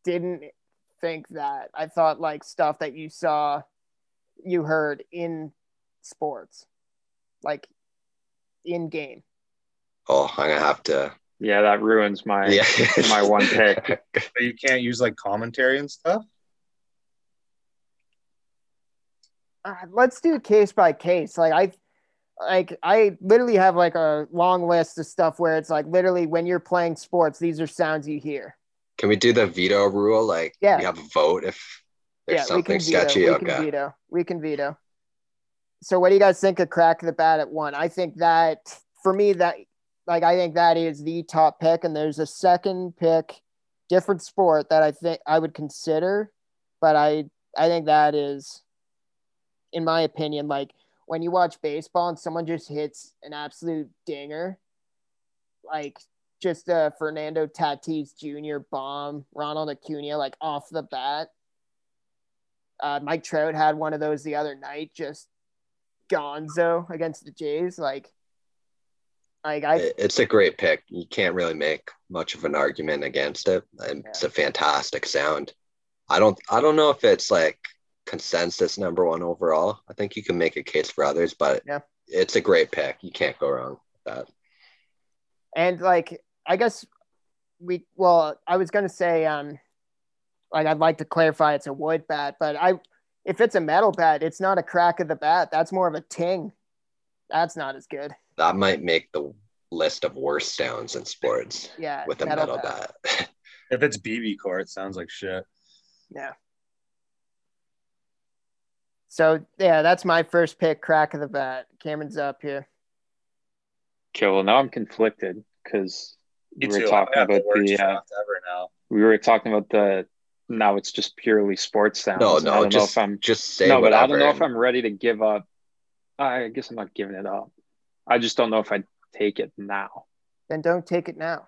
didn't think that. I thought like stuff that you saw, you heard in sports, like in game. Oh, I'm gonna have to. Yeah, that ruins my Yeah, my one pick. But you can't use like commentary and stuff. Uh, let's do case by case. Like I, like I literally have like a long list of stuff where it's like literally when you're playing sports, these are sounds you hear. Can we do the veto rule? Like, Yeah. we have a vote if there's yeah, we something can veto. sketchy. We okay. can veto. We can veto. So, what do you guys think of crack the bat at one? I think that for me, that like I think that is the top pick, and there's a second pick, different sport that I think I would consider, but I I think that is, in my opinion, like when you watch baseball and someone just hits an absolute dinger, like just a Fernando Tatis Jr. bomb, Ronald Acuna like off the bat. Uh, Mike Trout had one of those the other night, just gonzo against the Jays. Like, like I It's a great pick. You can't really make much of an argument against it. It's a fantastic sound. I don't. I don't know if it's like consensus number one overall. I think you can make a case for others, but Yeah. it's a great pick. You can't go wrong with that. and like I guess we well, I was gonna say um like I'd like to clarify it's a wood bat, but I if it's a metal bat, it's not a crack of the bat. That's more of a ting. That's not as good. That might make the list of worst sounds in sports Yeah, with a metal, bat. If it's BBCOR, it sounds like shit. Yeah. So yeah, that's my first pick, crack of the bat. Cameron's up here. Okay, well now I'm conflicted because we were talking I have the about the uh, ever now. we were talking about the now it's just purely sports sounds. no, and I no, don't know just if I'm just say no, but whatever. I don't know if I'm ready to give up. I guess I'm not giving it up. I just don't know if I'd take it now. Then don't take it now.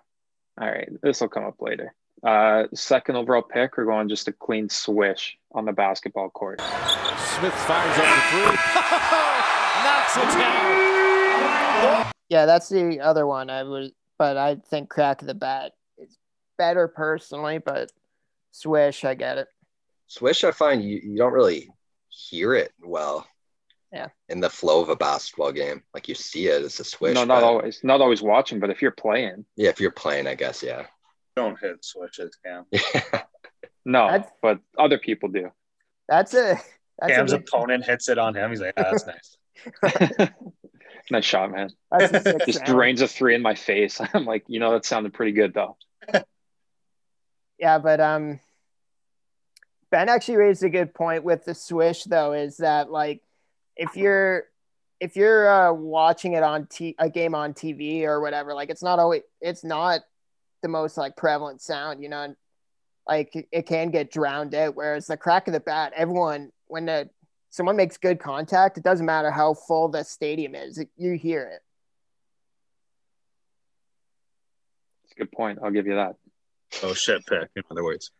All right, this will come up later. Uh, second overall pick, we're going just a clean swish on the basketball court. Smith fires up the three. Knocks it down. Yeah, that's the other one. I would, but I think crack of the bat is better personally. But swish, I get it. Swish, I find you, you don't really hear it well. Yeah. In the flow of a basketball game, like you see it as a swish. no, not but- always, not always watching, but if you're playing, Yeah, if you're playing, I guess. Yeah. Don't hit switches, Cam. no, That's- but other people do. That's a that's Cam's a, good- opponent hits it on him. He's like, ah, that's nice. nice shot, man. that's a six Just round. drains a three in my face. I'm like, you know, that sounded pretty good though. Yeah, but um, Ben actually raised a good point with the swish though. Is that like if you're if you're uh, watching it on t- a game on TV or whatever, like it's not always it's not the most like prevalent sound, you know. And, like it can get drowned out. Whereas the crack of the bat, everyone when the someone makes good contact, it doesn't matter how full the stadium is, you hear it. It's a good point. I'll give you that. Oh shit, pick. In other words,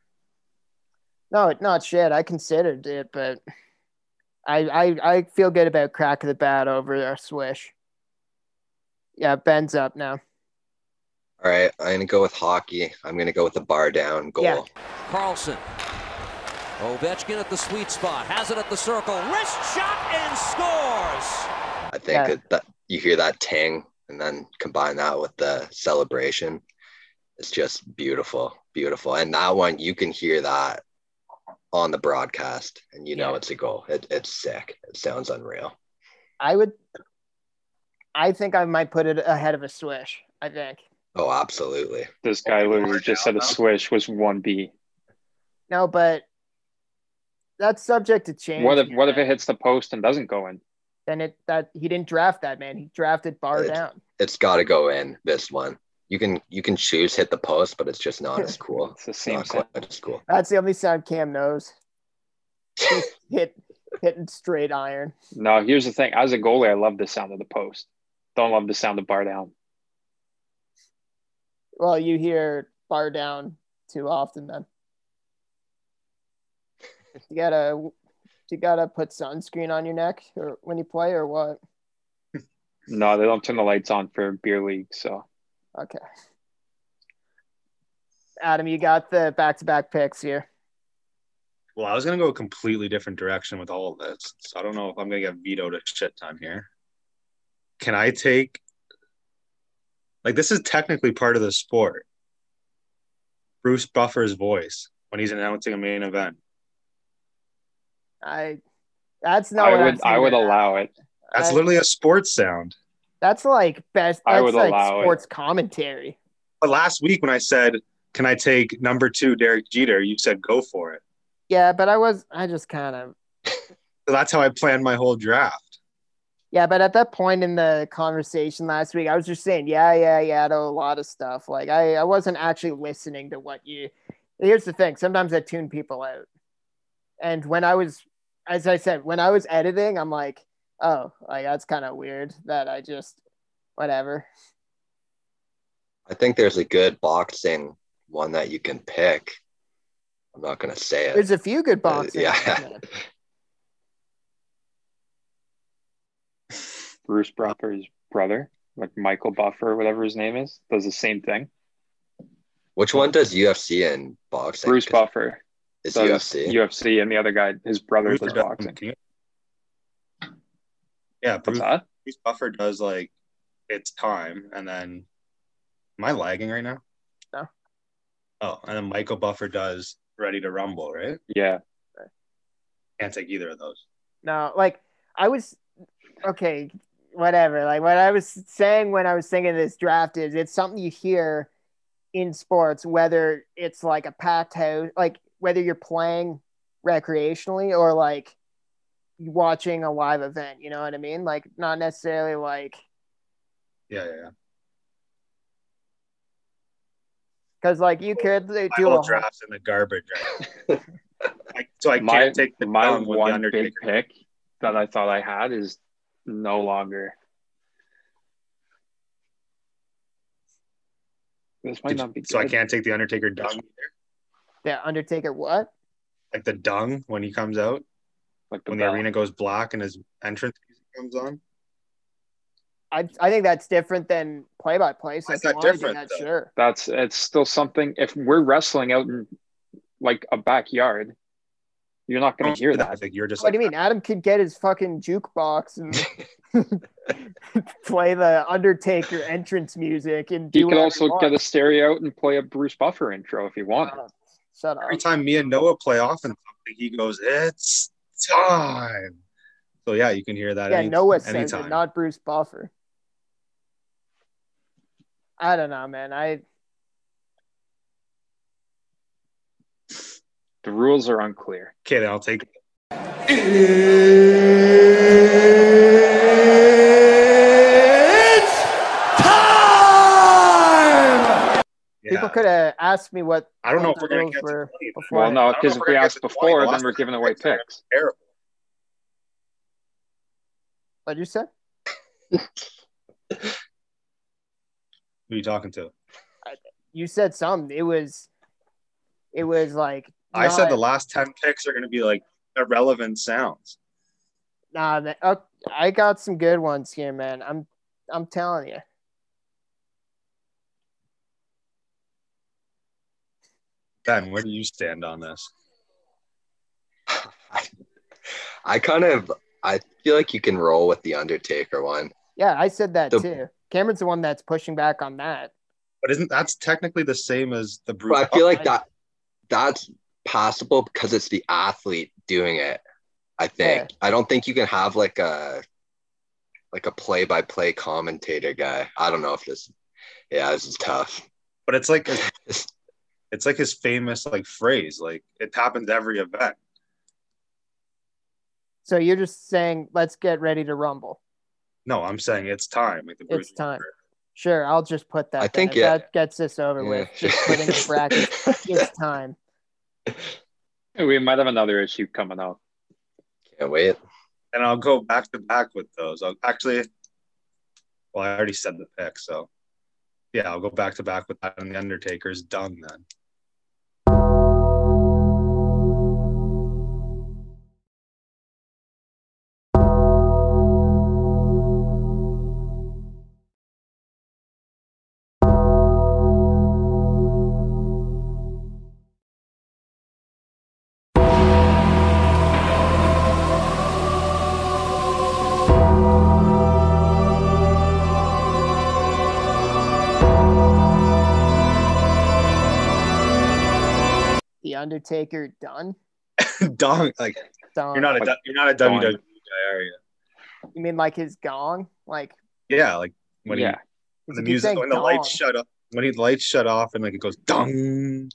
No, not shit. I considered it, but I I I feel good about crack of the bat over a swish. Yeah, Ben's up now. All right, I'm gonna go with hockey. I'm gonna go with the bar down goal. Yeah. Carlson. Ovechkin at the sweet spot, has it at the circle, wrist shot and scores. I think Yeah. that, that you hear that ting and then combine that with the celebration. It's just beautiful, beautiful. And that one you can hear that on the broadcast and you know Yeah. it's a goal. It, it's sick. It sounds unreal. I would. I think I might put it ahead of a swish. I think. Oh, absolutely. This guy literally just said a swish was one B. No, but that's subject to change. What if what if it hits the post and doesn't go in? Then it that he didn't draft that man. He drafted bar It- down. It's got to go in this one. You can you can choose hit the post, but it's just not as cool. It's the It's same not sound. quite as cool. That's the only sound Cam knows. Hit hitting straight iron. No, here's the thing. As a goalie, I love the sound of the post. Don't love the sound of bar down. Well, you hear bar down too often then. You gotta you gotta put sunscreen on your neck or when you play or what? No, they don't turn the lights on for beer league. So Okay. Adam, you got the back to back picks here. Well, I was gonna go a completely different direction with all of this, so I don't know if I'm gonna get vetoed a shit time here. Can I take like this is technically part of the sport? Bruce Buffer's voice when he's announcing a main event. I that's not I what I'm would I would allow it. That's I- literally a sports sound. That's like best. I would like allow it. sports commentary. But last week when I said, "Can I take number two Derek Jeter?" you said, "Go for it." Yeah, but I was. I just kind of. So that's how I planned my whole draft. Yeah, but at that point in the conversation last week, I was just saying, yeah, yeah, yeah, to a lot of stuff. Like I, I wasn't actually listening to what you. Here's the thing: sometimes I tune people out, and when I was, as I said, when I was editing, I'm like, oh, like that's kind of weird that I just, whatever. I think there's a good boxing one that you can pick. I'm not gonna say it. There's a few good Uh, boxing. yeah. Bruce Buffer's brother, like Michael Buffer, whatever his name is, does the same thing. Which one does UFC and boxing? Bruce Buffer is does UFC. UFC, and the other guy, his brother, Bruce does does- boxing. can you- Yeah, Bruce? Bruce Buffer does like it's time, and then am I lagging right now? No. Oh, and then Michael Buffer does Ready to Rumble, right? Yeah, Can't take either of those. No, like I was okay, whatever. Like what I was saying when I was thinking this draft is it's something you hear in sports, whether it's like a packed house, like whether you're playing recreationally or like watching a live event, you know what I mean? Like not necessarily like Yeah, yeah. yeah. because like you could My do whole a draft's in the garbage. Right? Like, so I can't take the my down with the one big pick that I thought I had is no longer. This might Did not you- be. so I can't take the Undertaker dung either. yeah, Undertaker what? Like the dung when he comes out, like the when the arena goes black and his entrance music comes on. I I think that's different than play by play. So Why if is you that want to do different, that, sure. That's it's still something. If we're wrestling out in like a backyard, you're not going to hear that. Like you're just What like do you mean? Adam could get his fucking jukebox and play the Undertaker entrance music and do He could whatever also get a stereo out and play a Bruce Buffer intro if he wanted. Oh, Shut up. every time me and Noah play off and something, he goes, "It's time." So yeah, you can hear that. Yeah, any, Noah says anytime. it, not Bruce Buffer. I don't know, man. I The rules are unclear. Okay, then I'll take. Yeah. People could have asked me what I don't know if we're gonna get were 20. before. Well, no, I don't know because if if we're ask get to 20. before, then we're giving away picks. Terrible. What'd you say? Who are you talking to? You said something. It was, it was like I said the last ten picks are gonna be like irrelevant sounds. Nah, man, oh, I got some good ones here, man. I'm, I'm telling you. Ben, where do you stand on this? I, I kind of I feel like you can roll with the Undertaker one. Yeah, I said that The- too. Cameron's the one that's pushing back on that. But isn't that's technically the same as the But Bruce? I feel like that that's possible because it's the athlete doing it. I think. I don't think you can have like a like a play by play commentator guy. I don't know if this yeah, this is tough. but it's like it's like his famous like phrase. Like it happens every event. So you're just saying, let's get ready to rumble. No, I'm saying it's time. Like the It's Bruce time. Sure, I'll just put that. I then. think, yeah. that gets this over with. Just putting the brackets. it's time. We might have another issue coming up. Can't wait. and I'll go back to back with those. I'll actually, well, I already said the pick, so yeah, I'll go back to back with that, and the Undertaker's done then. Undertaker done. Dong, like Done. you're not a Like, you're not a. WWE guy, are you? You mean like his gong? Like Yeah, like when yeah. he, when the music saying when the dong. lights shut up when he lights shut off and like it goes dong.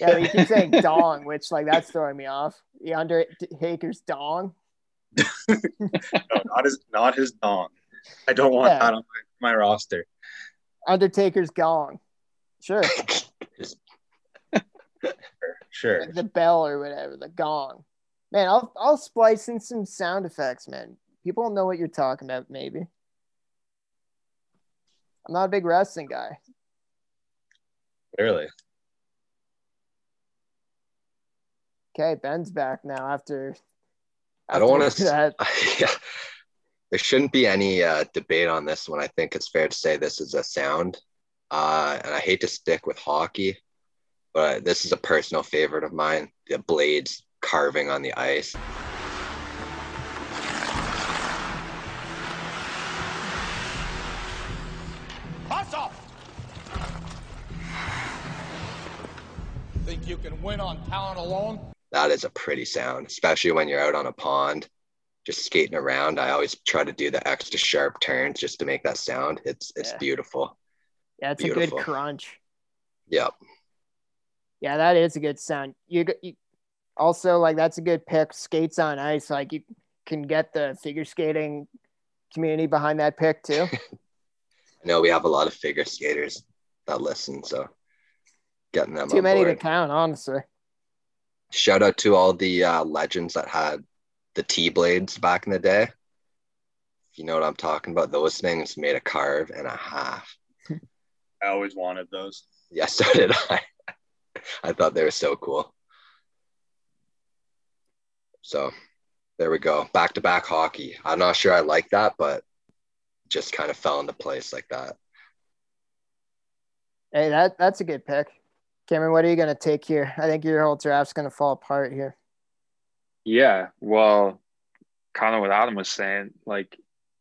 Yeah, you keep saying dong, which like that's throwing me off. The Undertaker's dong. No, not his not his dong. I don't want Yeah. that on my, my roster. Undertaker's gong. Sure. Sure. Like the bell or whatever, the gong. Man, I'll I'll splice in some sound effects, man. People will know what you're talking about, maybe. I'm not a big wrestling guy. Really? Okay, Ben's back now after. I don't want after to. that. yeah, there shouldn't be any uh, debate on this one. I think it's fair to say this is a sound, uh, and I hate to stick with hockey, but this is a personal favorite of mine: the blades carving on the ice. Think you can win on talent alone? That is a pretty sound, especially when you're out on a pond, just skating around. I always try to do the extra sharp turns just to make that sound. It's it's Yeah. beautiful. Yeah, it's a good crunch. Yep. Yeah, that is a good sound. You, you also like that's a good pick. Skates on ice, like you can get the figure skating community behind that pick too. I know we have a lot of figure skaters that listen, so getting them Too on many to count, honestly. Shout out to all the uh, legends that had the T blades back in the day. If you know what I'm talking about, those things made a carve and a half. I always wanted those. Yeah, so did I. I thought they were so cool. So there we go. Back to back hockey. I'm not sure I like that, but just kind of fell into place like that. Hey, that that's a good pick. Cameron, what are you gonna take here? I think your whole draft's gonna fall apart here. Yeah. Well, kind of what Adam was saying. Like,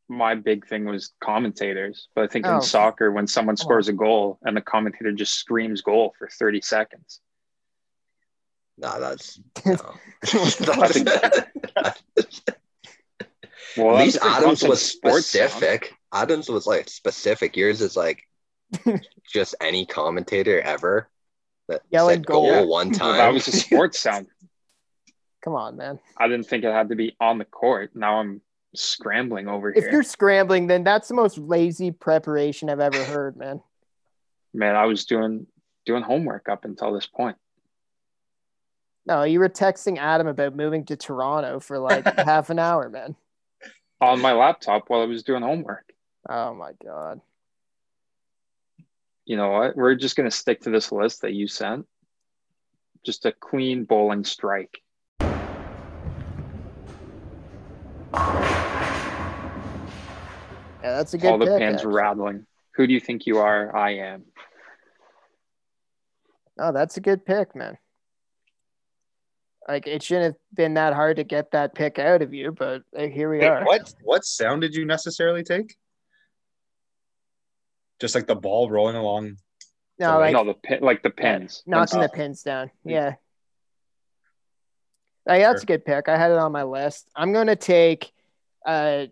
my big thing was commentators. But I think Oh. in soccer, when someone oh, Come scores a goal and the commentator just screams goal for 30 seconds, No, that's no. What well, At least Adams was sports sound. specific. Adams was like specific. Yours is like just any commentator ever that Yelling said goal goal. Yeah. one Well, time. that was a sports sound. Come on, man. I didn't think it had to be on the court. Now I'm scrambling over If here. If you're scrambling, then that's the most lazy preparation I've ever heard, man. Man, I was doing doing homework up until this point. No, you were texting Adam about moving to Toronto for like half an hour, man. On my laptop while I was doing homework. Oh my god. You know what? We're just gonna stick to this list that you sent. Just a clean bowling strike. Yeah, that's a good All the pick, pans actually. rattling. Who do you think you are? I am. Oh, that's a good pick, man. Like it shouldn't have been that hard to get that pick out of you, but uh, here we Wait, are. what what sound did you necessarily take? Just like the ball rolling along. No, like no, the pin, like the pins. knocking the pins down. Yeah. Like, that's a good pick. I had it on my list. I'm going to take uh,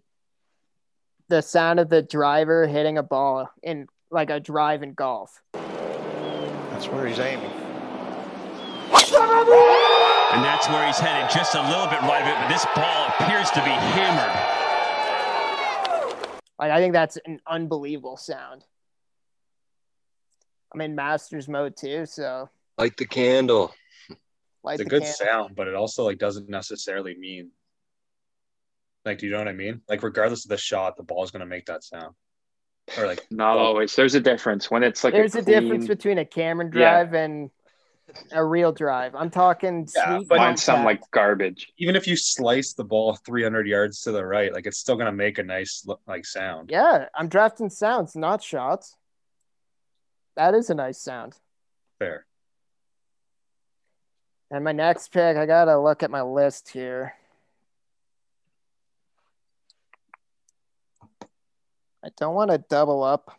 the sound of the driver hitting a ball in like a drive in golf. That's where he's aiming. And that's where he's headed, just a little bit right of it, but this ball appears to be hammered. Like I think that's an unbelievable sound. I'm in Masters mode too, so Light the candle. light It's a good candle. sound, but it also like doesn't necessarily mean like do you know what I mean? Like regardless of the shot, the ball's gonna make that sound. Or like Not always. There's a difference when it's like There's a, a, difference between a Cameron Yeah. drive and a real drive. I'm talking Yeah, sweet but Mine sound like garbage. even if you slice the ball 300 yards to the right, like it's still gonna make a nice like sound. Yeah, I'm drafting sounds, not shots. That is a nice sound. Fair. And my next pick, I gotta look at my list here. I don't want to double up.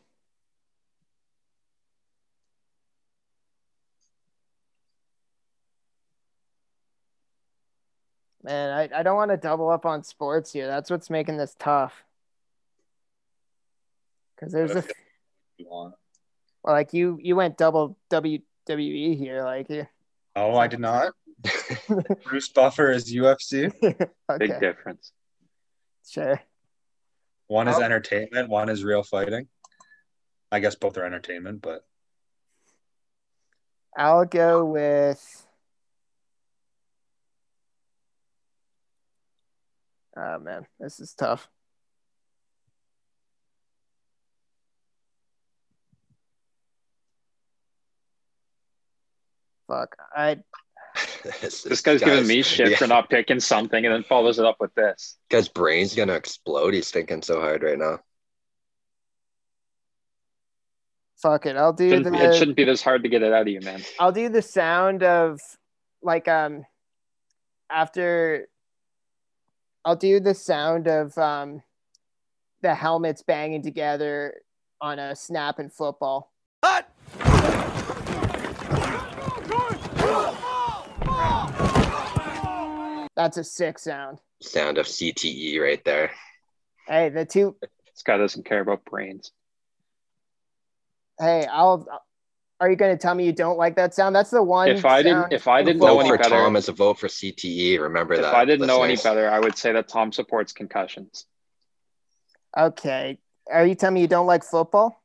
Man, I, I don't want to double up on sports here. That's what's making this tough. Because there's a What if you want. well, like you you went double WWE here, like you. Oh, I did not. Bruce Buffer is UFC. Big difference. sure. One is Oh. entertainment, one is real fighting. I guess both are entertainment, but I'll go with. Oh man, this is tough. Fuck, I this, This guy's giving me shit yeah, for not picking something and then follows it up with this. Guy's brain's gonna explode. He's thinking so hard right now. fuck it. I'll do Shouldn't, the. it shouldn't be this hard to get it out of you, man. I'll do the sound of like um after I'll do the sound of um the helmets banging together on a snap in football. That's a sick sound. Sound of CTE right there. Hey, the two This guy doesn't care about brains. hey, I'll are you gonna tell me you don't like that sound? That's the one If I didn't, if I didn't vote know any for better, Tom is a vote for CTE. Remember if that. I didn't know any better, I would say that Tom supports concussions. Okay. Are you telling me you don't like football?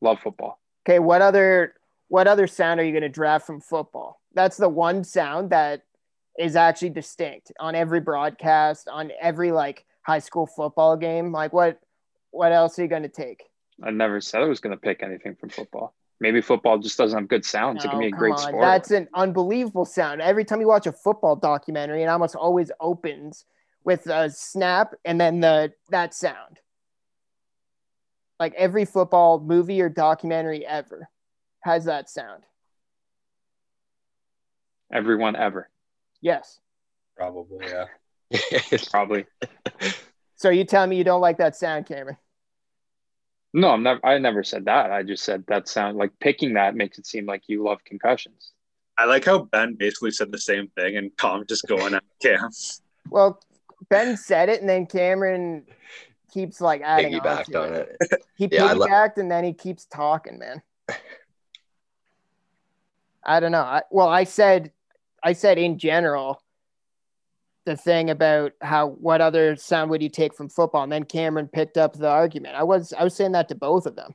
Love football. Okay, what other what other sound are you going to draft from football? That's the one sound that is actually distinct on every broadcast, on every like high school football game. Like what what else are you going to take? I never said I was going to pick anything from football. Maybe football just doesn't have good sounds. it can be a oh, great on. sport. That's an unbelievable sound. Every time you watch a football documentary, it almost always opens with a snap and then the that sound. Like every football movie or documentary ever has that sound. Everyone ever, Yes. probably yeah. probably. So you telling me you don't like that sound, Cameron? No, I'm never. I never said that. I just said that sound like picking that makes it seem like you love concussions. I like how Ben basically said the same thing and Tom just going at Cam. Well, Ben said it, and then Cameron keeps like adding on, Piggybacked to on it. it. He Yeah, piggybacked, and then he keeps talking, man. I don't know. I, well, I said, I said in general, the thing about how what other sound would you take from football, and then Cameron picked up the argument. I was, I was saying that to both of them.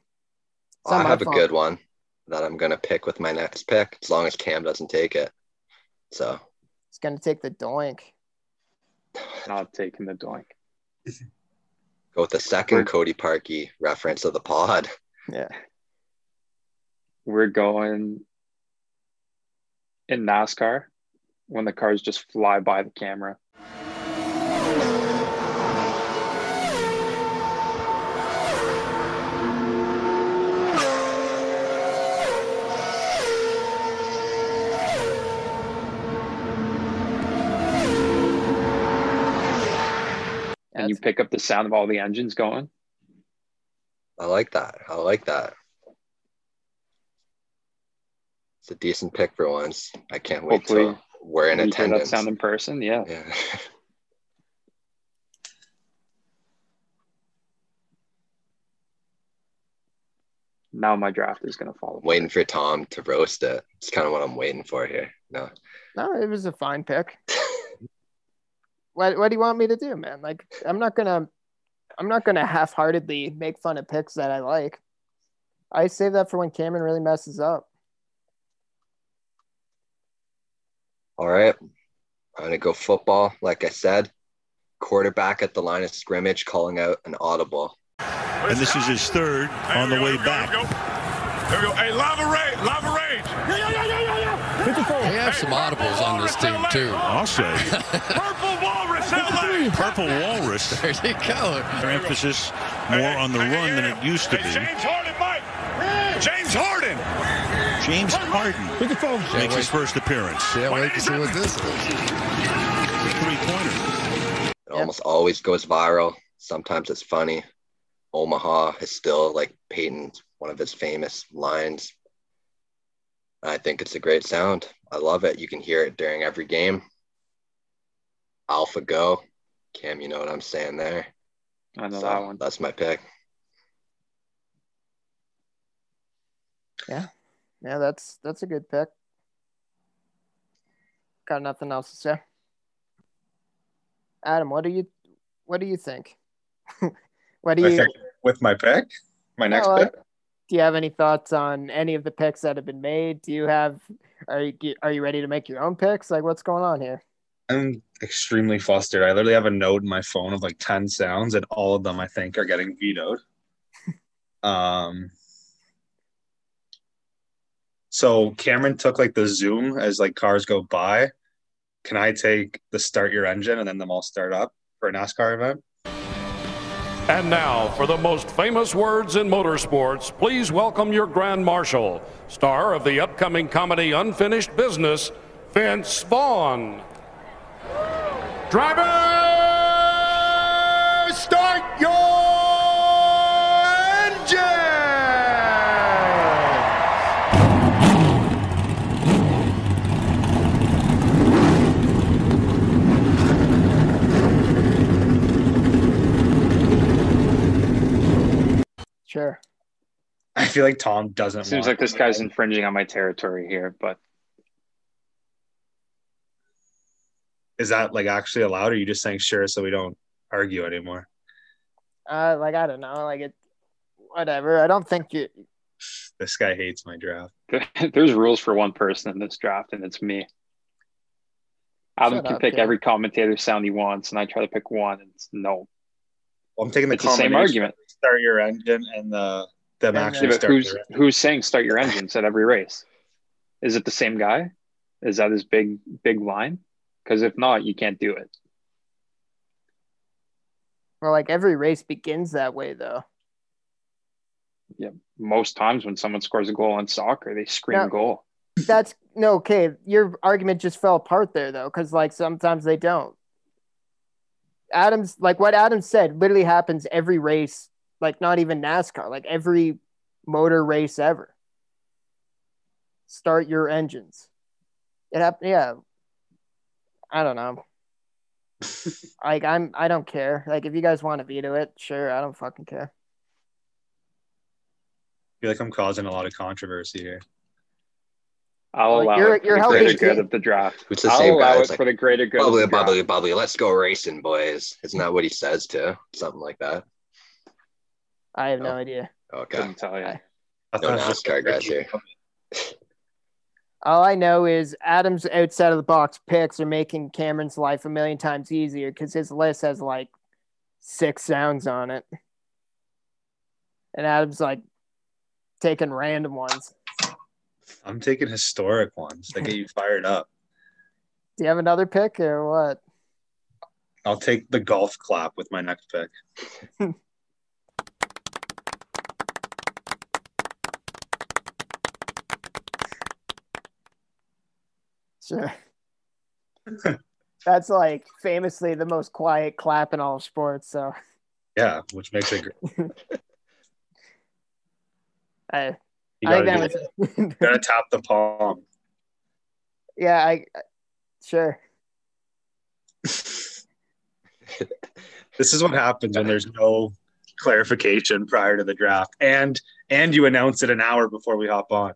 It's I not my have a good one that I'm gonna pick with my next pick, as long as Cam doesn't take it. So It's gonna take the doink. Not taking the doink. go with the second We're- Cody Parkey reference of the pod. Yeah. We're going in NASCAR when the cars just fly by the camera. and you pick up the sound of all the engines going. I like that. I like that. It's a decent pick for once. I can't wait. Hopefully we're in you hear that attendance. sound in person. Yeah. Yeah. Now my draft is gonna fall. apart. waiting for Tom to roast it. It's kind of what I'm waiting for here. No. No, it was a fine pick. what What do you want me to do, man? Like, I'm not gonna, I'm not gonna half-heartedly make fun of picks that I like. I save that for when Cameron really messes up. All right. I'm going to go football. Like I said, quarterback at the line of scrimmage calling out an audible. And this is his third on the way back. Here we go. Hey, lava rage, lava rage. Yeah, yeah, yeah, yeah, yeah. They have some audibles on this team too. I'll say. Purple Walrus, LA. Purple Walrus. There you go. Their emphasis more on the run than it used to Hey, be. James Harden, Mike. James Harden. James Harden makes his first appearance. Can't wait to see what this is. Three pointer. It almost always goes viral. Sometimes it's funny. Omaha is still like Peyton's one of his famous lines. I think it's a great sound. I love it. You can hear it during every game. Alpha Go. Cam, you know what I'm saying there. I know So, that one. That's my pick. Yeah, that's that's a good pick. Got nothing else to say. Adam, what do you what do you think? what do I you think with my pick, my next No, I- pick. do you have any thoughts on any of the picks that have been made? Do you have are you are you ready to make your own picks? Like what's going on here? I'm extremely flustered. I literally have a note in my phone of like 10 sounds, and all of them I think are getting vetoed. um so Cameron took like the zoom as like cars go by. Can I take the start your engine and then them all start up for a NASCAR event? And now, for the most famous words in motorsports, please welcome your Grand Marshal, star of the upcoming comedy Unfinished Business, Vince Vaughn. Driver, Sure. I feel like Tom doesn't Seems want like this guy's infringing on my territory here, but is that like actually allowed or are you just saying sure so we don't argue anymore? Uh like I don't know, like it whatever. I don't think you This guy hates my draft. there's rules for one person in this draft, and it's me. Adam Shut can up, pick Cam. every commentator sound he wants, and I try to pick one, and it's no. Well, I'm taking the It's the same argument. Start your engine and the them Yeah, actually Yeah, start who's their who's saying start your engines at every race? Is it the same guy? Is that his big big line? Because if not, you can't do it. well like every race begins that way though. Yeah, most times when someone scores a goal in soccer, they scream Yeah. goal. That's no okay. Your argument just fell apart there though, because like sometimes they don't. Adams, like what Adam said, literally happens every race, like not even NASCAR, like every motor race ever. Start your engines. It happened, yeah. I don't know. like I'm, I don't care. Like if you guys want to veto it, sure. I don't fucking care. I feel like I'm causing a lot of controversy here. I'll Well, allow you're- it for you're the helping greater good to- of the draft. Who's the I'll same allow guy? it It's like, for the greater good. bubbly, of the bubbly, draft. bubbly. Let's go racing, boys. Isn't that what he says too? Something like that. I have no Oh. idea. Okay. Couldn't tell you. I- I No thought it was NASCAR guys here. All I know is Adam's outside of the box picks are making Cameron's life a million times easier because his list has like six sounds on it. And Adam's like taking random ones. I'm taking historic ones that get you fired up. Do you have another pick or what? I'll take the golf clap with my next pick. Sure. That's like famously the most quiet clap in all of sports. So Yeah, which makes it great. I, You I gotta, think that it. was gotta tap the palm. yeah. I sure. This is what happens when there's no clarification prior to the draft, and and you announce it an hour before we hop on.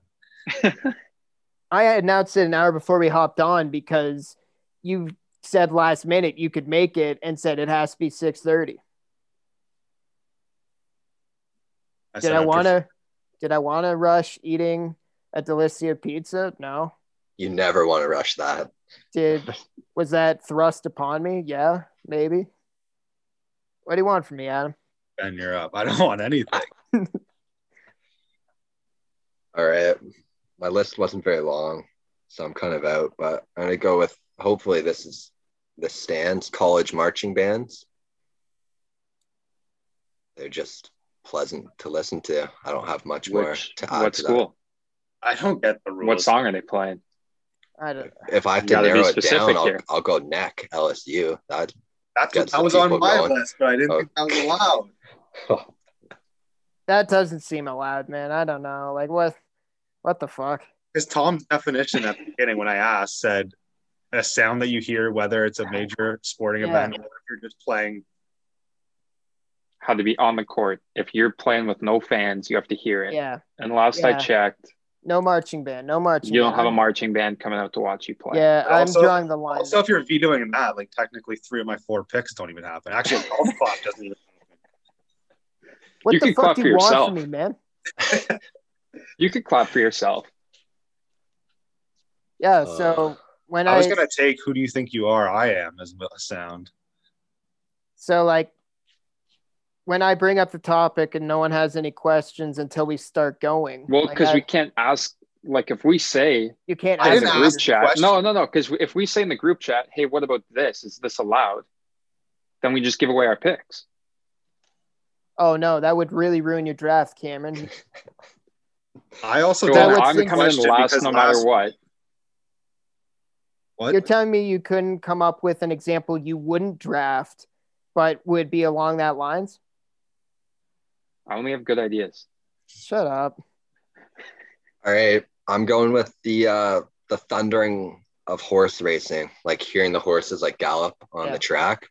I announced it an hour before we hopped on because you said last minute you could make it and said it has to be six thirty. Did I want to Did I want to rush eating a Delissio pizza? No. You never want to rush that. Did was that thrust upon me? Yeah, maybe. What do you want from me, Adam? Ben, you're up. I don't want anything. All right. My list wasn't very long, so I'm kind of out, but I'm gonna go with hopefully this is the stands college marching bands. They're just pleasant to listen to. I don't have much more Which to add what to school? I don't get the rules. What song are they playing? I don't. If I have to narrow it down, I'll. I'll go neck LSU. That That's Get what, that was on my going. list, but I didn't Oh. think that was oh. allowed. That doesn't seem allowed, man. I don't know. Like what? What the fuck? Because Tom's definition at the beginning, when I asked, said a sound that you hear, whether it's a major sporting Yeah. event or if you're just playing. Had to be on the court. If you're playing with no fans, you have to hear it. Yeah. And last I checked, No marching band. No marching. you don't band. have a marching band coming out to watch you play. Yeah, But I'm also- drawing the line. Also, if you're vetoing that, like technically three of my four picks don't even happen. Actually, golf clap doesn't even happen. what you the fuck do for you want from me, man? You could clap for yourself. Yeah. Uh, So when I I, was gonna take "Who Do You Think You Are?" I am as a sound. so like when I bring up the topic and no one has any questions until we start going. Well, because I- we can't ask. Like if we say you can't I in ask the group ask chat, no, no, no. Because if we say in the group chat, "Hey, what about this? Is this allowed?" Then we just give away our picks. Oh no, that would really ruin your draft, Cameron. I also So that didn't I'm the coming in last no matter last- what. What? You're telling me you couldn't come up with an example you wouldn't draft, but would be along that lines? I only have good ideas. Shut up. All right, I'm going with the uh the thundering of horse racing, like hearing the horses like gallop on Yeah. the track.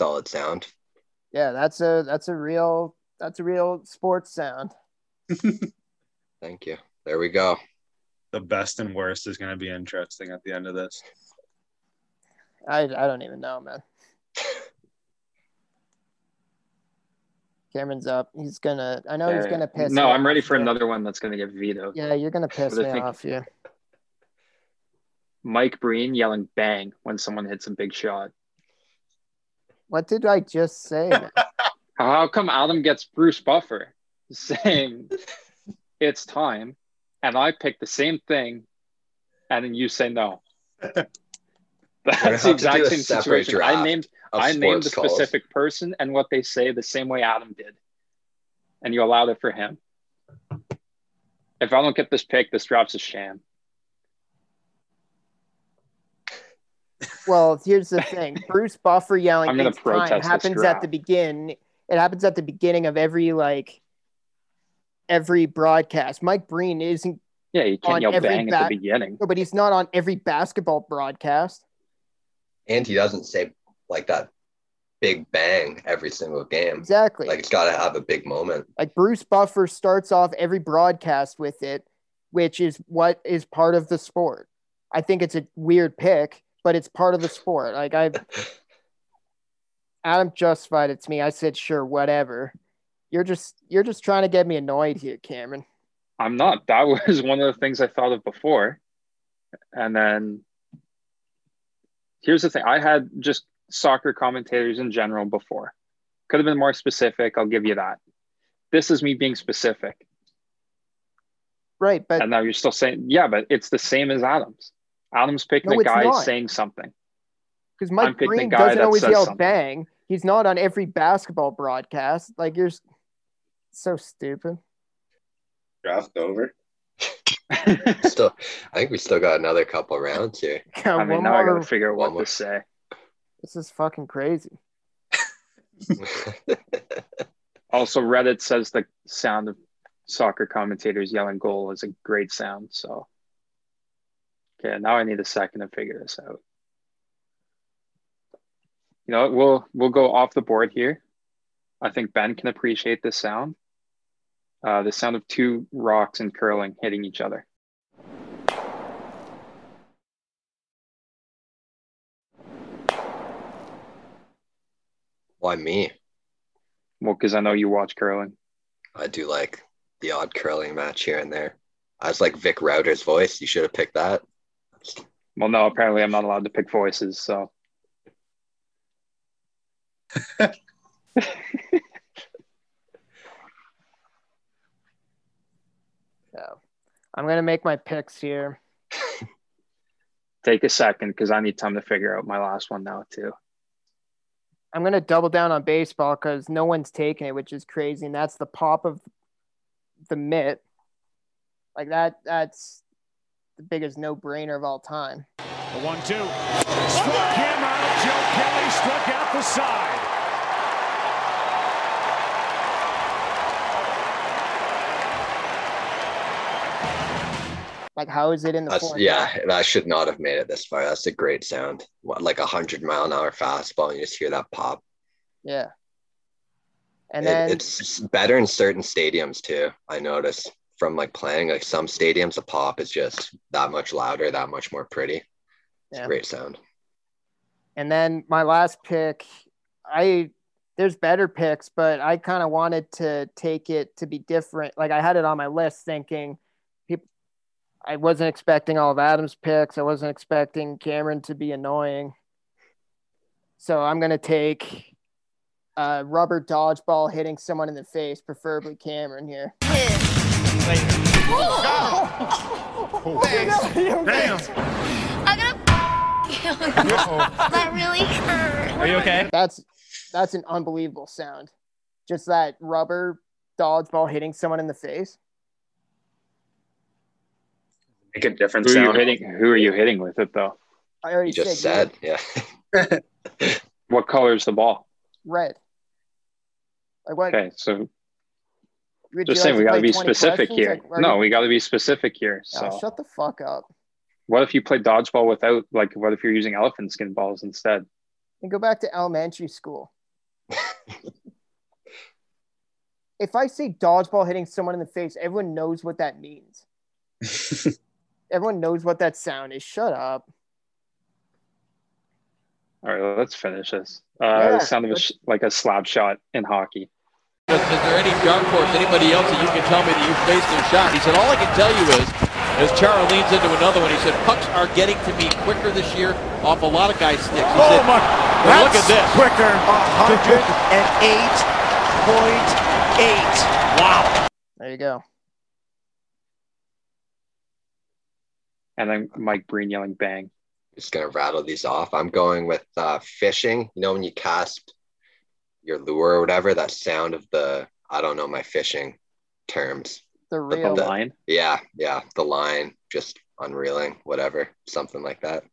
Solid sound. Yeah, that's a that's a real that's a real sports sound. Thank you. There we go. the best and worst is going to be interesting at the end of this. I I don't even know, man. Cameron's up. He's gonna. I know he's gonna piss. No, me I'm ready for here. another one that's going to get vetoed. Yeah, you're gonna piss me think? off. Yeah. Mike Breen yelling "bang" when someone hits a big shot. What did I just say? How come Adam gets Bruce Buffer saying it's time, and I pick the same thing, and then you say no? That's the exact same situation. I named I named the sports calls. specific person and what they say the same way Adam did, and you allowed it for him. If I don't get this pick, this draft's a sham. Well, here's the thing. Bruce Buffer yelling I'm gonna "It's time" happens at the begin. It happens at the beginning of every like every broadcast. Mike Breen isn't, Yeah, he can't yell every bang at the beginning. no, but he's not on every basketball broadcast. And he doesn't say like that big bang every single game. Exactly. Like it's got to have a big moment. Like Bruce Buffer starts off every broadcast with it, which is what is part of the sport. I think it's a weird pick, but it's part of the sport. Like I Adam justified it to me. I said, sure, whatever. You're just you're just trying to get me annoyed here, Cameron. I'm not. That was one of the things I thought of before. And then here's the thing I had just soccer commentators in general before. Could have been more specific. I'll give you that. This is me being specific. Right, but and now you're still saying, yeah, but it's the same as Adams. Adams picking No, a guy not. saying something. Because I'm Mike picking the Breen guy doesn't always yell something. bang. He's not on every basketball broadcast. Like you're so stupid. Draft over. Still, I think we still got another couple rounds here. Got I mean, one now I gotta figure out what more. to say. This is fucking crazy. Also, Reddit says the sound of soccer commentators yelling goal is a great sound. So, okay, now I need a second to figure this out. You know, we'll we'll go off the board here. I think Ben can appreciate this sound. Uh, the sound of two rocks and curling hitting each other. Why me? Well, because I know you watch curling. I do like the odd curling match here and there. I was like Vic Rauter's voice. You should have picked that. Well, no, apparently I'm not allowed to pick voices. So, So I'm gonna make my picks here. take a second because I need time to figure out my last one now too. I'm gonna double down on baseball because no one's taking it, which is crazy, and that's the pop of the mitt. Like that, that's the biggest no-brainer of all time. The one two. Struck him out. Joe Kelly struck out the side. Like, how is it in the That's fourth? yeah. That should not have made it this far. That's a great sound. What, like a hundred mile an hour fastball, and you just hear that pop. Yeah. And It- then it's better in certain stadiums too. I noticed from like playing like some stadiums, a pop is just that much louder, that much more pretty. It's Yeah. a great sound. And then my last pick, I there's better picks, but I kind of wanted to take it to be different. Like I had it on my list thinking people I wasn't expecting all of Adam's picks. I wasn't expecting Cameron to be annoying. So I'm gonna take a rubber dodgeball hitting someone in the face, preferably Cameron here. Damn. I'm gonna you. That really hurt. Are you okay? That's that's an unbelievable sound. Just that rubber dodgeball hitting someone in the face. Make a different Who are you hitting? Who are you hitting with it though? I already You just said said, yeah. What color is the ball? red. Like what? Okay, so would just saying like we got to be specific questions? here. Like, no, you- we got to be specific here. Oh, So, shut the fuck up. what if you play dodgeball without, like, what if you're using elephant skin balls instead? And go back to elementary school. if I say dodgeball hitting someone in the face, everyone knows what that means. everyone knows what that sound is. Shut up. All right, let's finish this. Uh, Yeah, the sound of a sh- like a slap shot in hockey. Is, is there any dark horse, anybody else that you can tell me that you faced their shot? He said, all I can tell you is, as Chara leans into another one, he said, pucks are getting to me quicker this year off a lot of guys' sticks. He Oh said, my! "Well, look at this. quicker. hundred and eight point eight. Wow. There you go. And then Mike Breen yelling bang. Just gonna rattle these off. I'm going with uh, fishing. You know when you cast your lure or whatever, that sound of the I don't know my fishing terms. The The real. line. Yeah, yeah, the line just unreeling, whatever, something like that.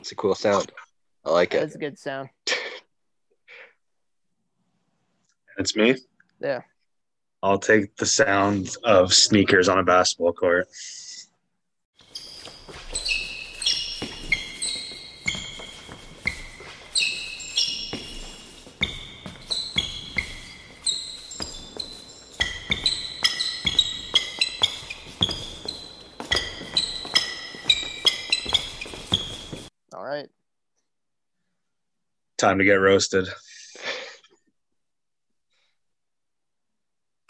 It's a cool sound. I like it. That's a good sound. It's me. Yeah. I'll take the sound of sneakers on a basketball court. Time to get roasted.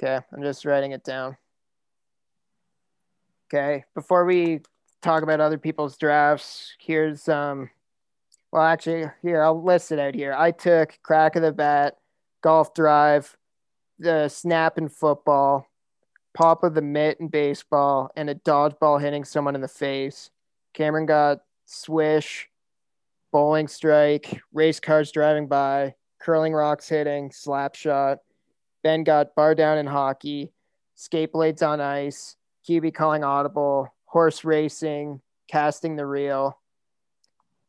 Okay. I'm just writing it down. Okay. Before we talk about other people's drafts. Here's um well actually here I'll list it out here. I took crack of the bat, golf drive, the snap in football, pop of the mitt in baseball, and a dodgeball hitting someone in the face. Cameron got swish, bowling strike, race cars driving by, curling rocks hitting, slap shot. Ben got bar down in hockey, skate blades on ice, QB calling audible, horse racing, casting the reel.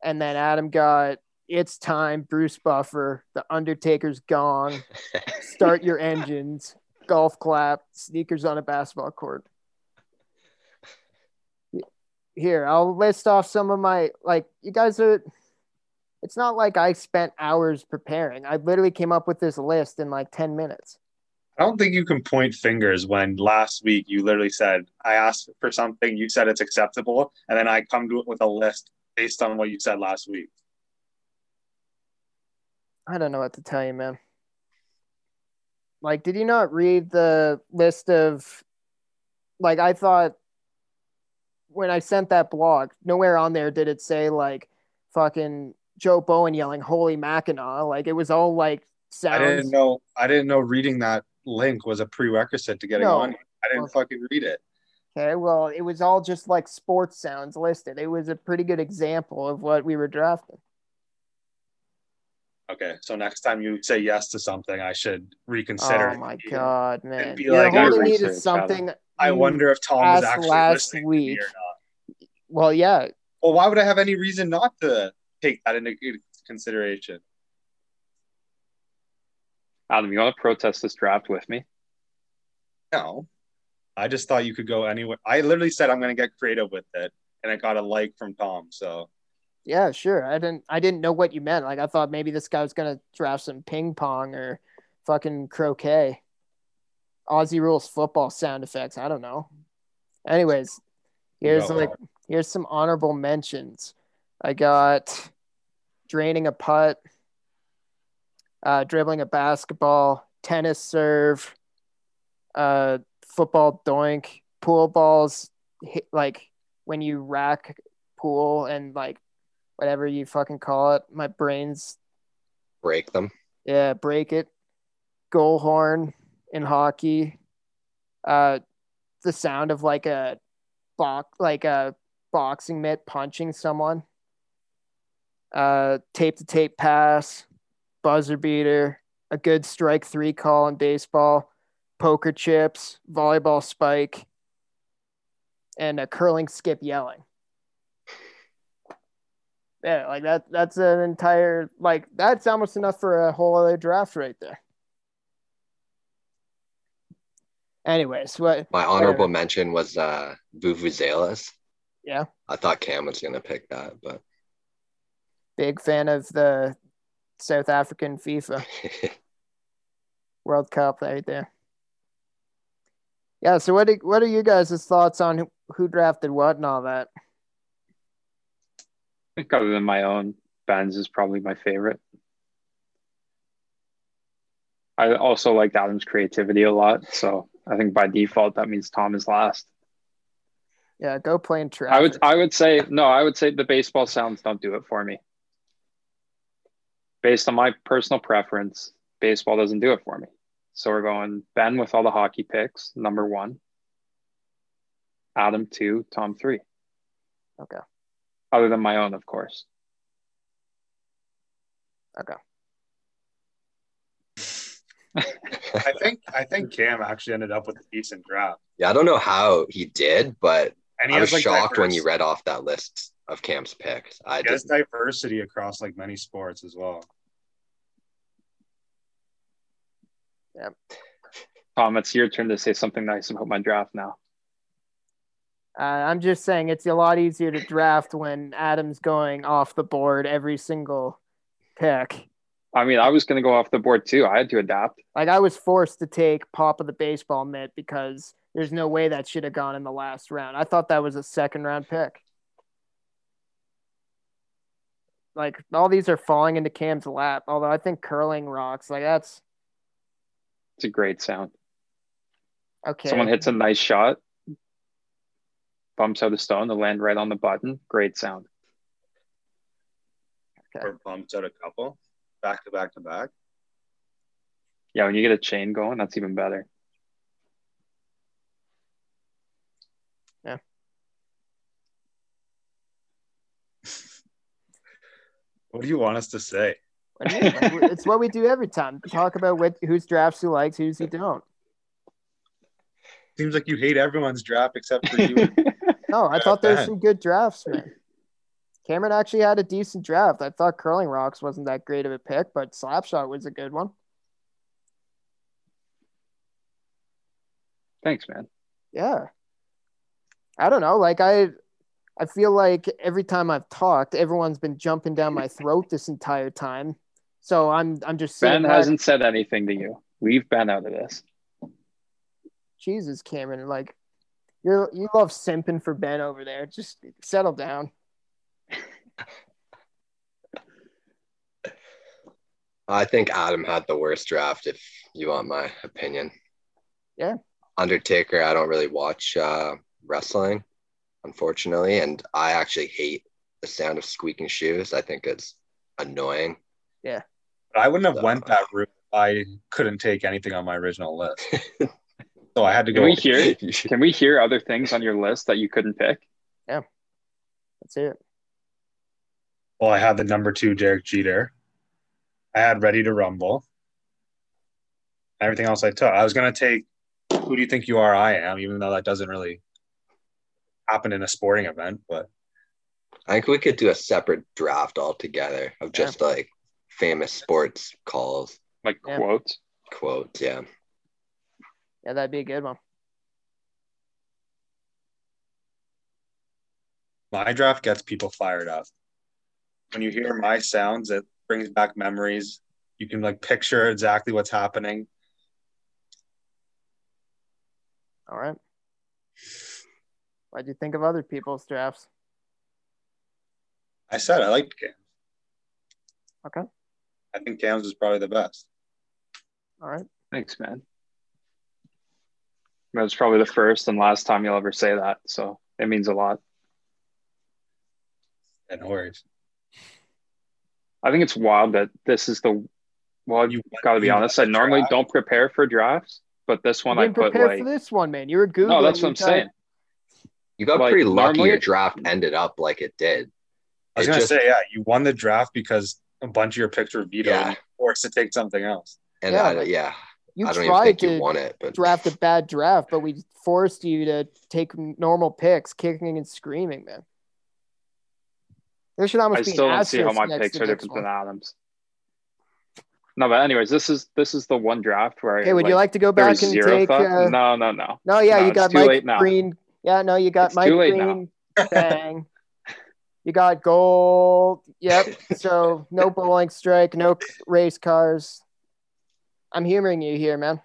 And then Adam got it's time, Bruce Buffer, the Undertaker's gong, start your engines, golf clap, sneakers on a basketball court. Here, I'll list off some of my like you guys are it's not like I spent hours preparing. I literally came up with this list in like 10 minutes. I don't think you can point fingers when last week you literally said, I asked for something, you said it's acceptable, and then I come to it with a list based on what you said last week. I don't know what to tell you, man. Like, did you not read the list of like I thought when I sent that blog, nowhere on there did it say like fucking Joe Bowen yelling "Holy Mackinaw!" Like it was all like sounds. I didn't know. I didn't know reading that link was a prerequisite to getting No. on. I didn't fucking read it. Okay, well, it was all just like sports sounds listed. It was a pretty good example of what we were drafting. Okay, so next time you say yes to something, I should reconsider. Oh my god, man! be You're like, I me something. I wonder if Tom was actually last listening week. or not. Well, yeah, Well, why would I have any reason not to take that into consideration? Adam, you want to protest this draft with me? No, I just thought you could go anywhere. I literally said I'm going to get creative with it, and I got a like from Tom. So yeah, sure. I didn't. I didn't know what you meant. Like, I thought maybe this guy was gonna draft some ping pong or fucking croquet. Aussie rules football sound effects. I don't know. Anyways, here's got like here's some honorable mentions. I got draining a putt, uh, dribbling a basketball, tennis serve, uh, football doink, pool balls, hit, like when you rack pool and like whatever you fucking call it. My brain's Break them. yeah, break it. Goal horn in hockey. Uh, the sound of like a box, like a boxing mitt punching someone. Uh, tape to tape pass, buzzer beater, a good strike three call in baseball, poker chips, volleyball spike, and a curling skip yelling. Yeah, like that. That's an entire like that's almost enough for a whole other draft right there. Anyways, what My honorable mention was uh Vuvuzelas. Yeah, I thought Cam was gonna pick that, but big fan of the South African FIFA World Cup right there. Yeah, so what do, what are you guys' thoughts on who, who drafted what and all that? I think other than my own, Ben's is probably my favorite. I also liked Adam's creativity a lot, so I think by default that means Tom is last. Yeah, go playing track. I would I would say no, I would say the baseball sounds don't do it for me. Based on my personal preference, baseball doesn't do it for me. So we're going Ben with all the hockey picks, number one. Adam two, Tom three. Okay. Other than my own, of course. Okay. I think I think Cam actually ended up with a decent draft. yeah, I don't know how he did, but And he I was like, shocked when you read off that list of Cam's picks. I He has just diversity across like many sports as well. Yep. Tom, it's your turn to say something nice about my draft now. Uh, I'm just saying it's a lot easier to draft when Adam's going off the board every single pick. I mean, I was going to go off the board too. I had to adapt. Like I was forced to take Pop of the baseball mitt because there's no way that should have gone in the last round. I thought that was a second round pick. Like all these are falling into Cam's lap. Although I think curling rocks. Like that's It's a great sound. okay. Someone hits a nice shot. bumps out a stone to land right on the button. Great sound. Okay. Or bumps out a couple back to back to back. Yeah, when you get a chain going, that's even better. Yeah. What do you want us to say? What mean? It's what we do every time. Talk about what whose drafts you likes, whose you don't. Seems like you hate everyone's draft except for you. No, I thought there were some good drafts, man. Cameron actually had a decent draft. I thought Curling Rocks wasn't that great of a pick, but Slapshot was a good one. Thanks, man. Yeah. I don't know. Like I I feel like every time I've talked, everyone's been jumping down my throat this entire time. So I'm I'm just Ben back- hasn't said anything to you. We've been out of this. Jesus, Cameron, like you're you love simping for Ben over there. Just settle down. I think Adam had the worst draft, if you want my opinion. Yeah. Undertaker, I don't really watch uh, wrestling, unfortunately, and I actually hate the sound of squeaking shoes. I think it's annoying. Yeah. I wouldn't have went uh, that route. I couldn't take anything on my original list. so I had to Can go. we hear can we hear other things on your list that you couldn't pick? Yeah. That's it. Well, I had the number two Derek Jeter. I had Ready to Rumble. Everything else I took. I was gonna take Who Do You Think You Are? I Am, even though that doesn't really happen in a sporting event. But I think we could do a separate draft altogether of just like famous sports calls, Like Yeah. quotes. quotes. Yeah. Yeah, that'd be a good one. my draft gets people fired up. When you hear my sounds, it brings back memories. You can like picture exactly what's happening. All right. What'd you think of other people's drafts? I said I liked Cam. Okay. I think Cam's is probably the best. All right. Thanks, man. That's probably the first and last time you'll ever say that, so it means a lot. Yeah, no worries. I think it's wild that this is the well. You got to be honest. I normally draft? don't prepare for drafts, but this one You I didn't put prepare like for this one, man. You're a Googling. no. That's what I'm tried- saying. You got Like, pretty lucky normally- your draft ended up like it did. I was It gonna just- say, yeah, you won the draft because a bunch of your picks were vetoed Yeah. and you were forced to take something else. And Yeah, I, yeah, You I don't even tried think to you won it, but draft a bad draft, but we forced you to take normal picks, kicking and screaming, man. There should almost I be still an don't see how asterisk my picks are next different than one. Adams. No, but anyways, this is this is the one draft where. Hey, would you like to go back and take? Uh, no, no, no. no, yeah, No, you got too Mike late now. Breen. Yeah, no, you got It's Mike too late now. Breen. Bang. you got gold. Yep. So no bowling strike, no race cars. I'm humoring you here, man.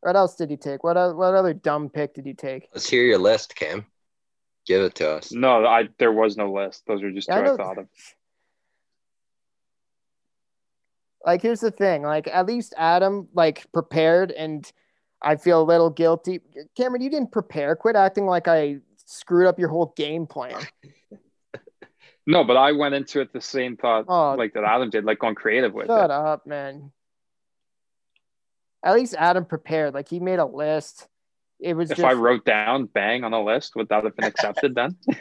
What else did you take? What what other dumb pick did you take? let's hear your list, Cam. Give it to us. No, I there was no list. Those are just two I I, thought of. like here's the thing like at least adam like prepared and i feel a little guilty cameron you didn't prepare quit acting like i screwed up your whole game plan No, but I went into it the same thought Oh. like that Adam did, like going creative with shut it. up man at least adam prepared like he made a list it was If just I wrote down bang on a list, would that have been accepted then?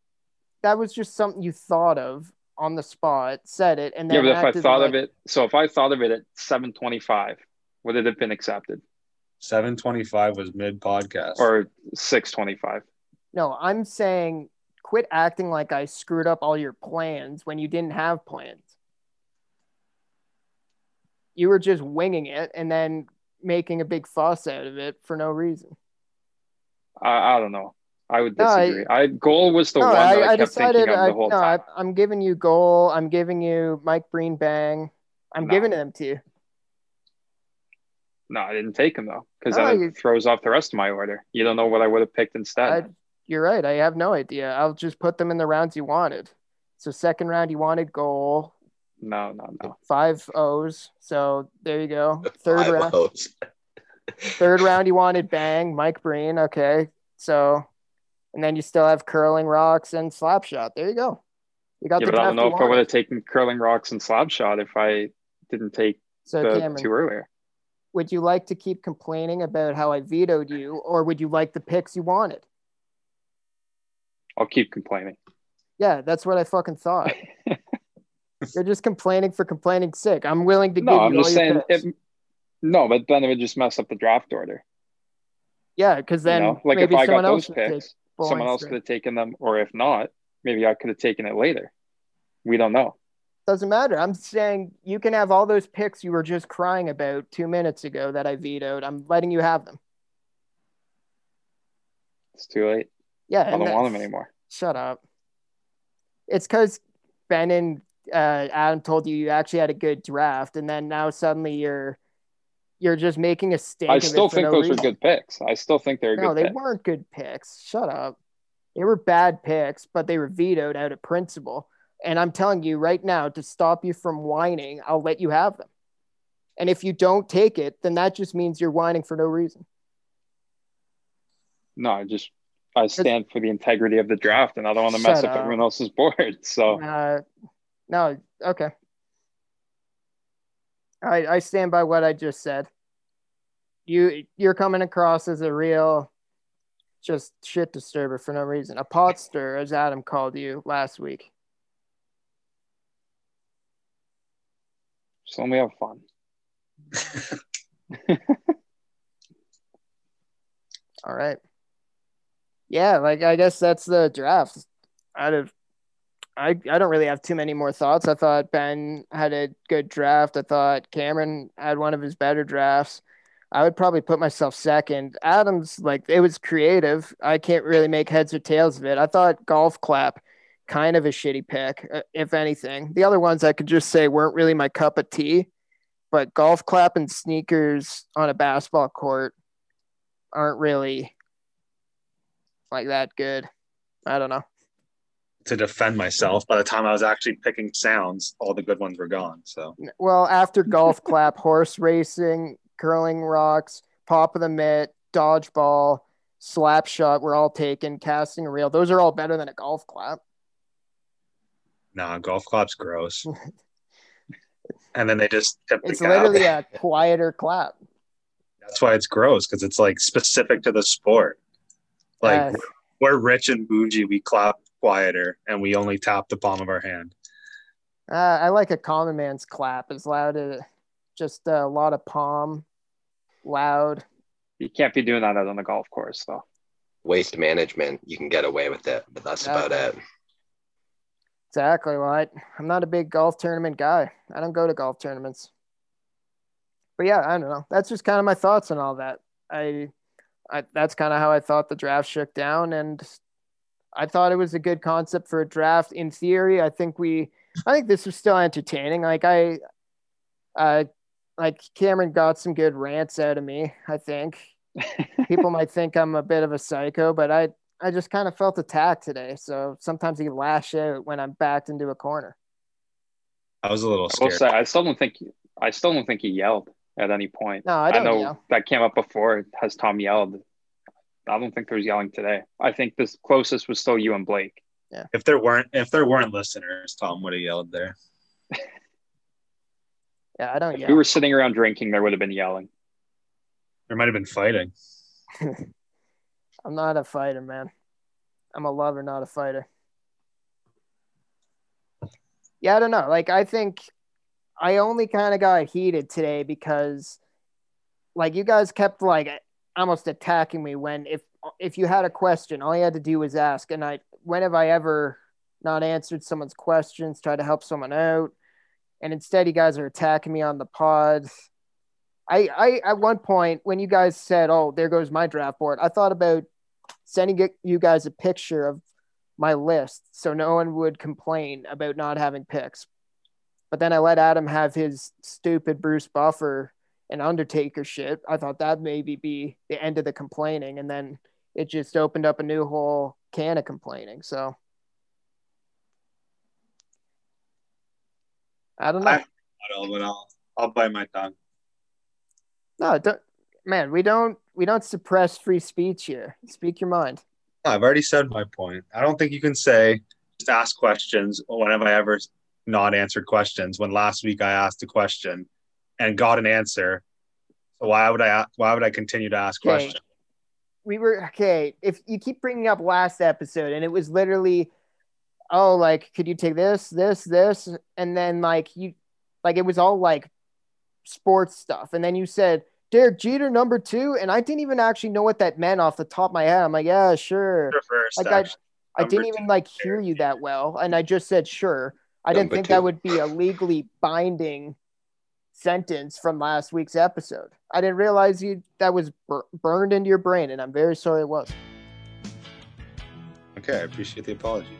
that was just something you thought of on the spot said it and yeah, but if I thought like, of it, so if I thought of it at seven twenty-five, would it have been accepted Seven twenty-five was mid podcast. or six twenty-five? no i'm saying quit acting like i screwed up all your plans when you didn't have plans you were just winging it and then making a big fuss out of it for no reason. I, I don't know. I would No, I- disagree. I, goal was the no, one that I, I, I kept decided. thinking of I, the whole no, time. I, I'm giving you goal. I'm giving you Mike Breen bang. I'm No. giving them to you. No, I didn't take him though, because No, then you- throws off the rest of my order. You don't know what I would have picked instead. I, you're right. I have no idea. I'll just put them in the rounds you wanted. So second round you wanted goal, no, no, no. five O's. So there you go. Third Five round. O's. Third round you wanted bang, Mike Breen. Okay. So, and then you still have curling rocks and slap shot. There you go. You got Yeah, the but I don't know if I would have taken curling rocks and slap shot if I didn't take So, the Cameron, two earlier. Would you like to keep complaining about how I vetoed you, or would you like the picks you wanted? I'll keep complaining. Yeah, that's what I fucking thought. You're just complaining for complaining sick. I'm willing to No, give I'm you all just your saying picks. it. No, but then it would just mess up the draft order. Yeah, because then you know, like if I someone got those picks, someone else could have taken them, or if not, maybe I could have taken it later. We don't know. Doesn't matter. I'm saying you can have all those picks you were just crying about two minutes ago that I vetoed. I'm letting you have them. It's too late. Yeah, I don't want them anymore. Shut up. It's because Ben and uh, Adam told you you actually had a good draft, and then now suddenly you're you're just making a stink. I still think no those reason. were good picks. I still think they're No, good they pick. weren't good picks. Shut up. They were bad picks, but they were vetoed out of principle. And I'm telling you right now, to stop you from whining, I'll let you have them. And if you don't take it, then that just means you're whining for no reason. No, I just I stand for the integrity of the draft, and I don't want to mess up up. everyone else's board. So Uh, no, okay. I I stand by what I just said. You you're coming across as a real just shit disturber for no reason. A pot stir, as Adam called you last week. Let me have fun. All right. Yeah, like I guess that's the draft. Out of I I don't really have too many more thoughts. I thought Ben had a good draft. I thought Cameron had one of his better drafts. I would probably put myself second. Adams, like it was creative. I can't really make heads or tails of it. I thought golf clap kind of a shitty pick, uh, if anything. The other ones I could just say weren't really my cup of tea, but golf clap and sneakers on a basketball court aren't really like that good. I don't know. To defend myself, by the time I was actually picking sounds, all the good ones were gone. So Well, after golf clap, horse racing, curling rocks, pop of the mitt, dodgeball, slap shot were all taken, casting a reel. Those are all better than a golf clap. Nah, golf clap's gross. and then they just tip the It's cap. literally a quieter clap. That's why it's gross because it's like specific to the sport. Like Uh, we're rich and bougie, we clap quieter and we only tap the palm of our hand. Uh, I like a common man's clap. It's loud, uh, just a lot of palm, loud. You can't be doing that out on the golf course, though. Waste management, you can get away with it, but that's about it. Exactly. Well, I, I'm not a big golf tournament guy. I don't go to golf tournaments. But yeah, I don't know. That's just kind of my thoughts on all that. I, I that's kind of how I thought the draft shook down, and I thought it was a good concept for a draft. In theory, I think we, I think this was still entertaining. Like I, uh, like Cameron got some good rants out of me. I think people might think I'm a bit of a psycho, but I, I just kind of felt attacked today. So sometimes you lash out when I'm backed into a corner. I was a little I scared. say, I still don't think I still don't think he yelled at any point. No, I don't know yell. that came up before. Has Tom yelled? I don't think there was yelling today. I think this closest was still you and Blake. Yeah. If there weren't if there weren't listeners, Tom would have yelled there. Yeah, I don't If yell. we were sitting around drinking, there would have been yelling. There might have been fighting. I'm not a fighter, man. I'm a lover, not a fighter. Yeah, I don't know. Like, I think I only kind of got heated today because, like, you guys kept like almost attacking me when if if you had a question, all you had to do was ask. And I, when have I ever not answered someone's questions, tried to help someone out, and instead you guys are attacking me on the pod. I, I at one point when you guys said, "Oh, there goes my draft board," I thought about sending you guys a picture of my list so no one would complain about not having picks. But then I let Adam have his stupid Bruce Buffer and Undertaker shit. I thought that maybe be the end of the complaining, and then it just opened up a new whole can of complaining. So I don't know. I I'll I'll bite my tongue. No, don't. man, we don't we don't suppress free speech here. Speak your mind. I've already said my point. I don't think you can say just ask questions. When have I ever not answered questions? When last week I asked a question and got an answer. So why would I why would I continue to ask Okay. questions? We were okay. If you keep bringing up last episode, and it was literally, oh, like, could you take this, this, this, and then like you, like it was all like sports stuff, and then you said Derek Jeter number two, and I didn't even actually know what that meant off the top of my head. I'm like, yeah, sure. Reversed, Like I. I didn't even like hear you that well, and I just said sure. I didn't think two. that would be a legally binding sentence from last week's episode. I didn't realize you that was bur- burned into your brain, and I'm very sorry it was. Okay, I appreciate the apology.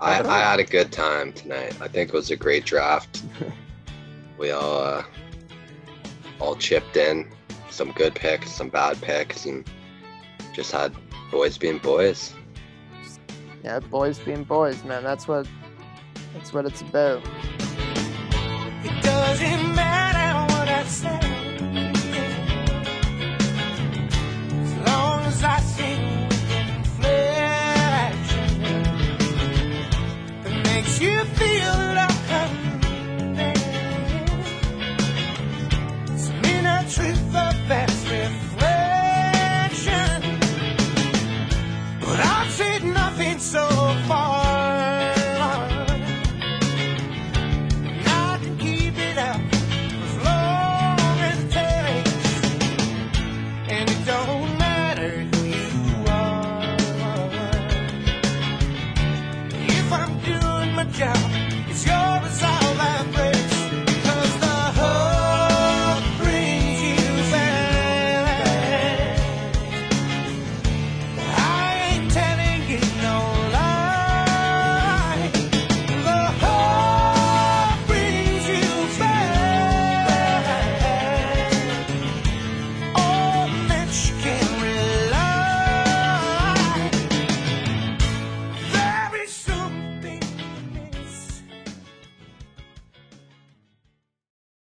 I, I uh-huh. had a good time tonight. I think it was a great draft. we all uh, all chipped in, some good picks, some bad picks, and just had boys being boys. Yeah, boys being boys, man. That's what that's what it's about. It doesn't matter.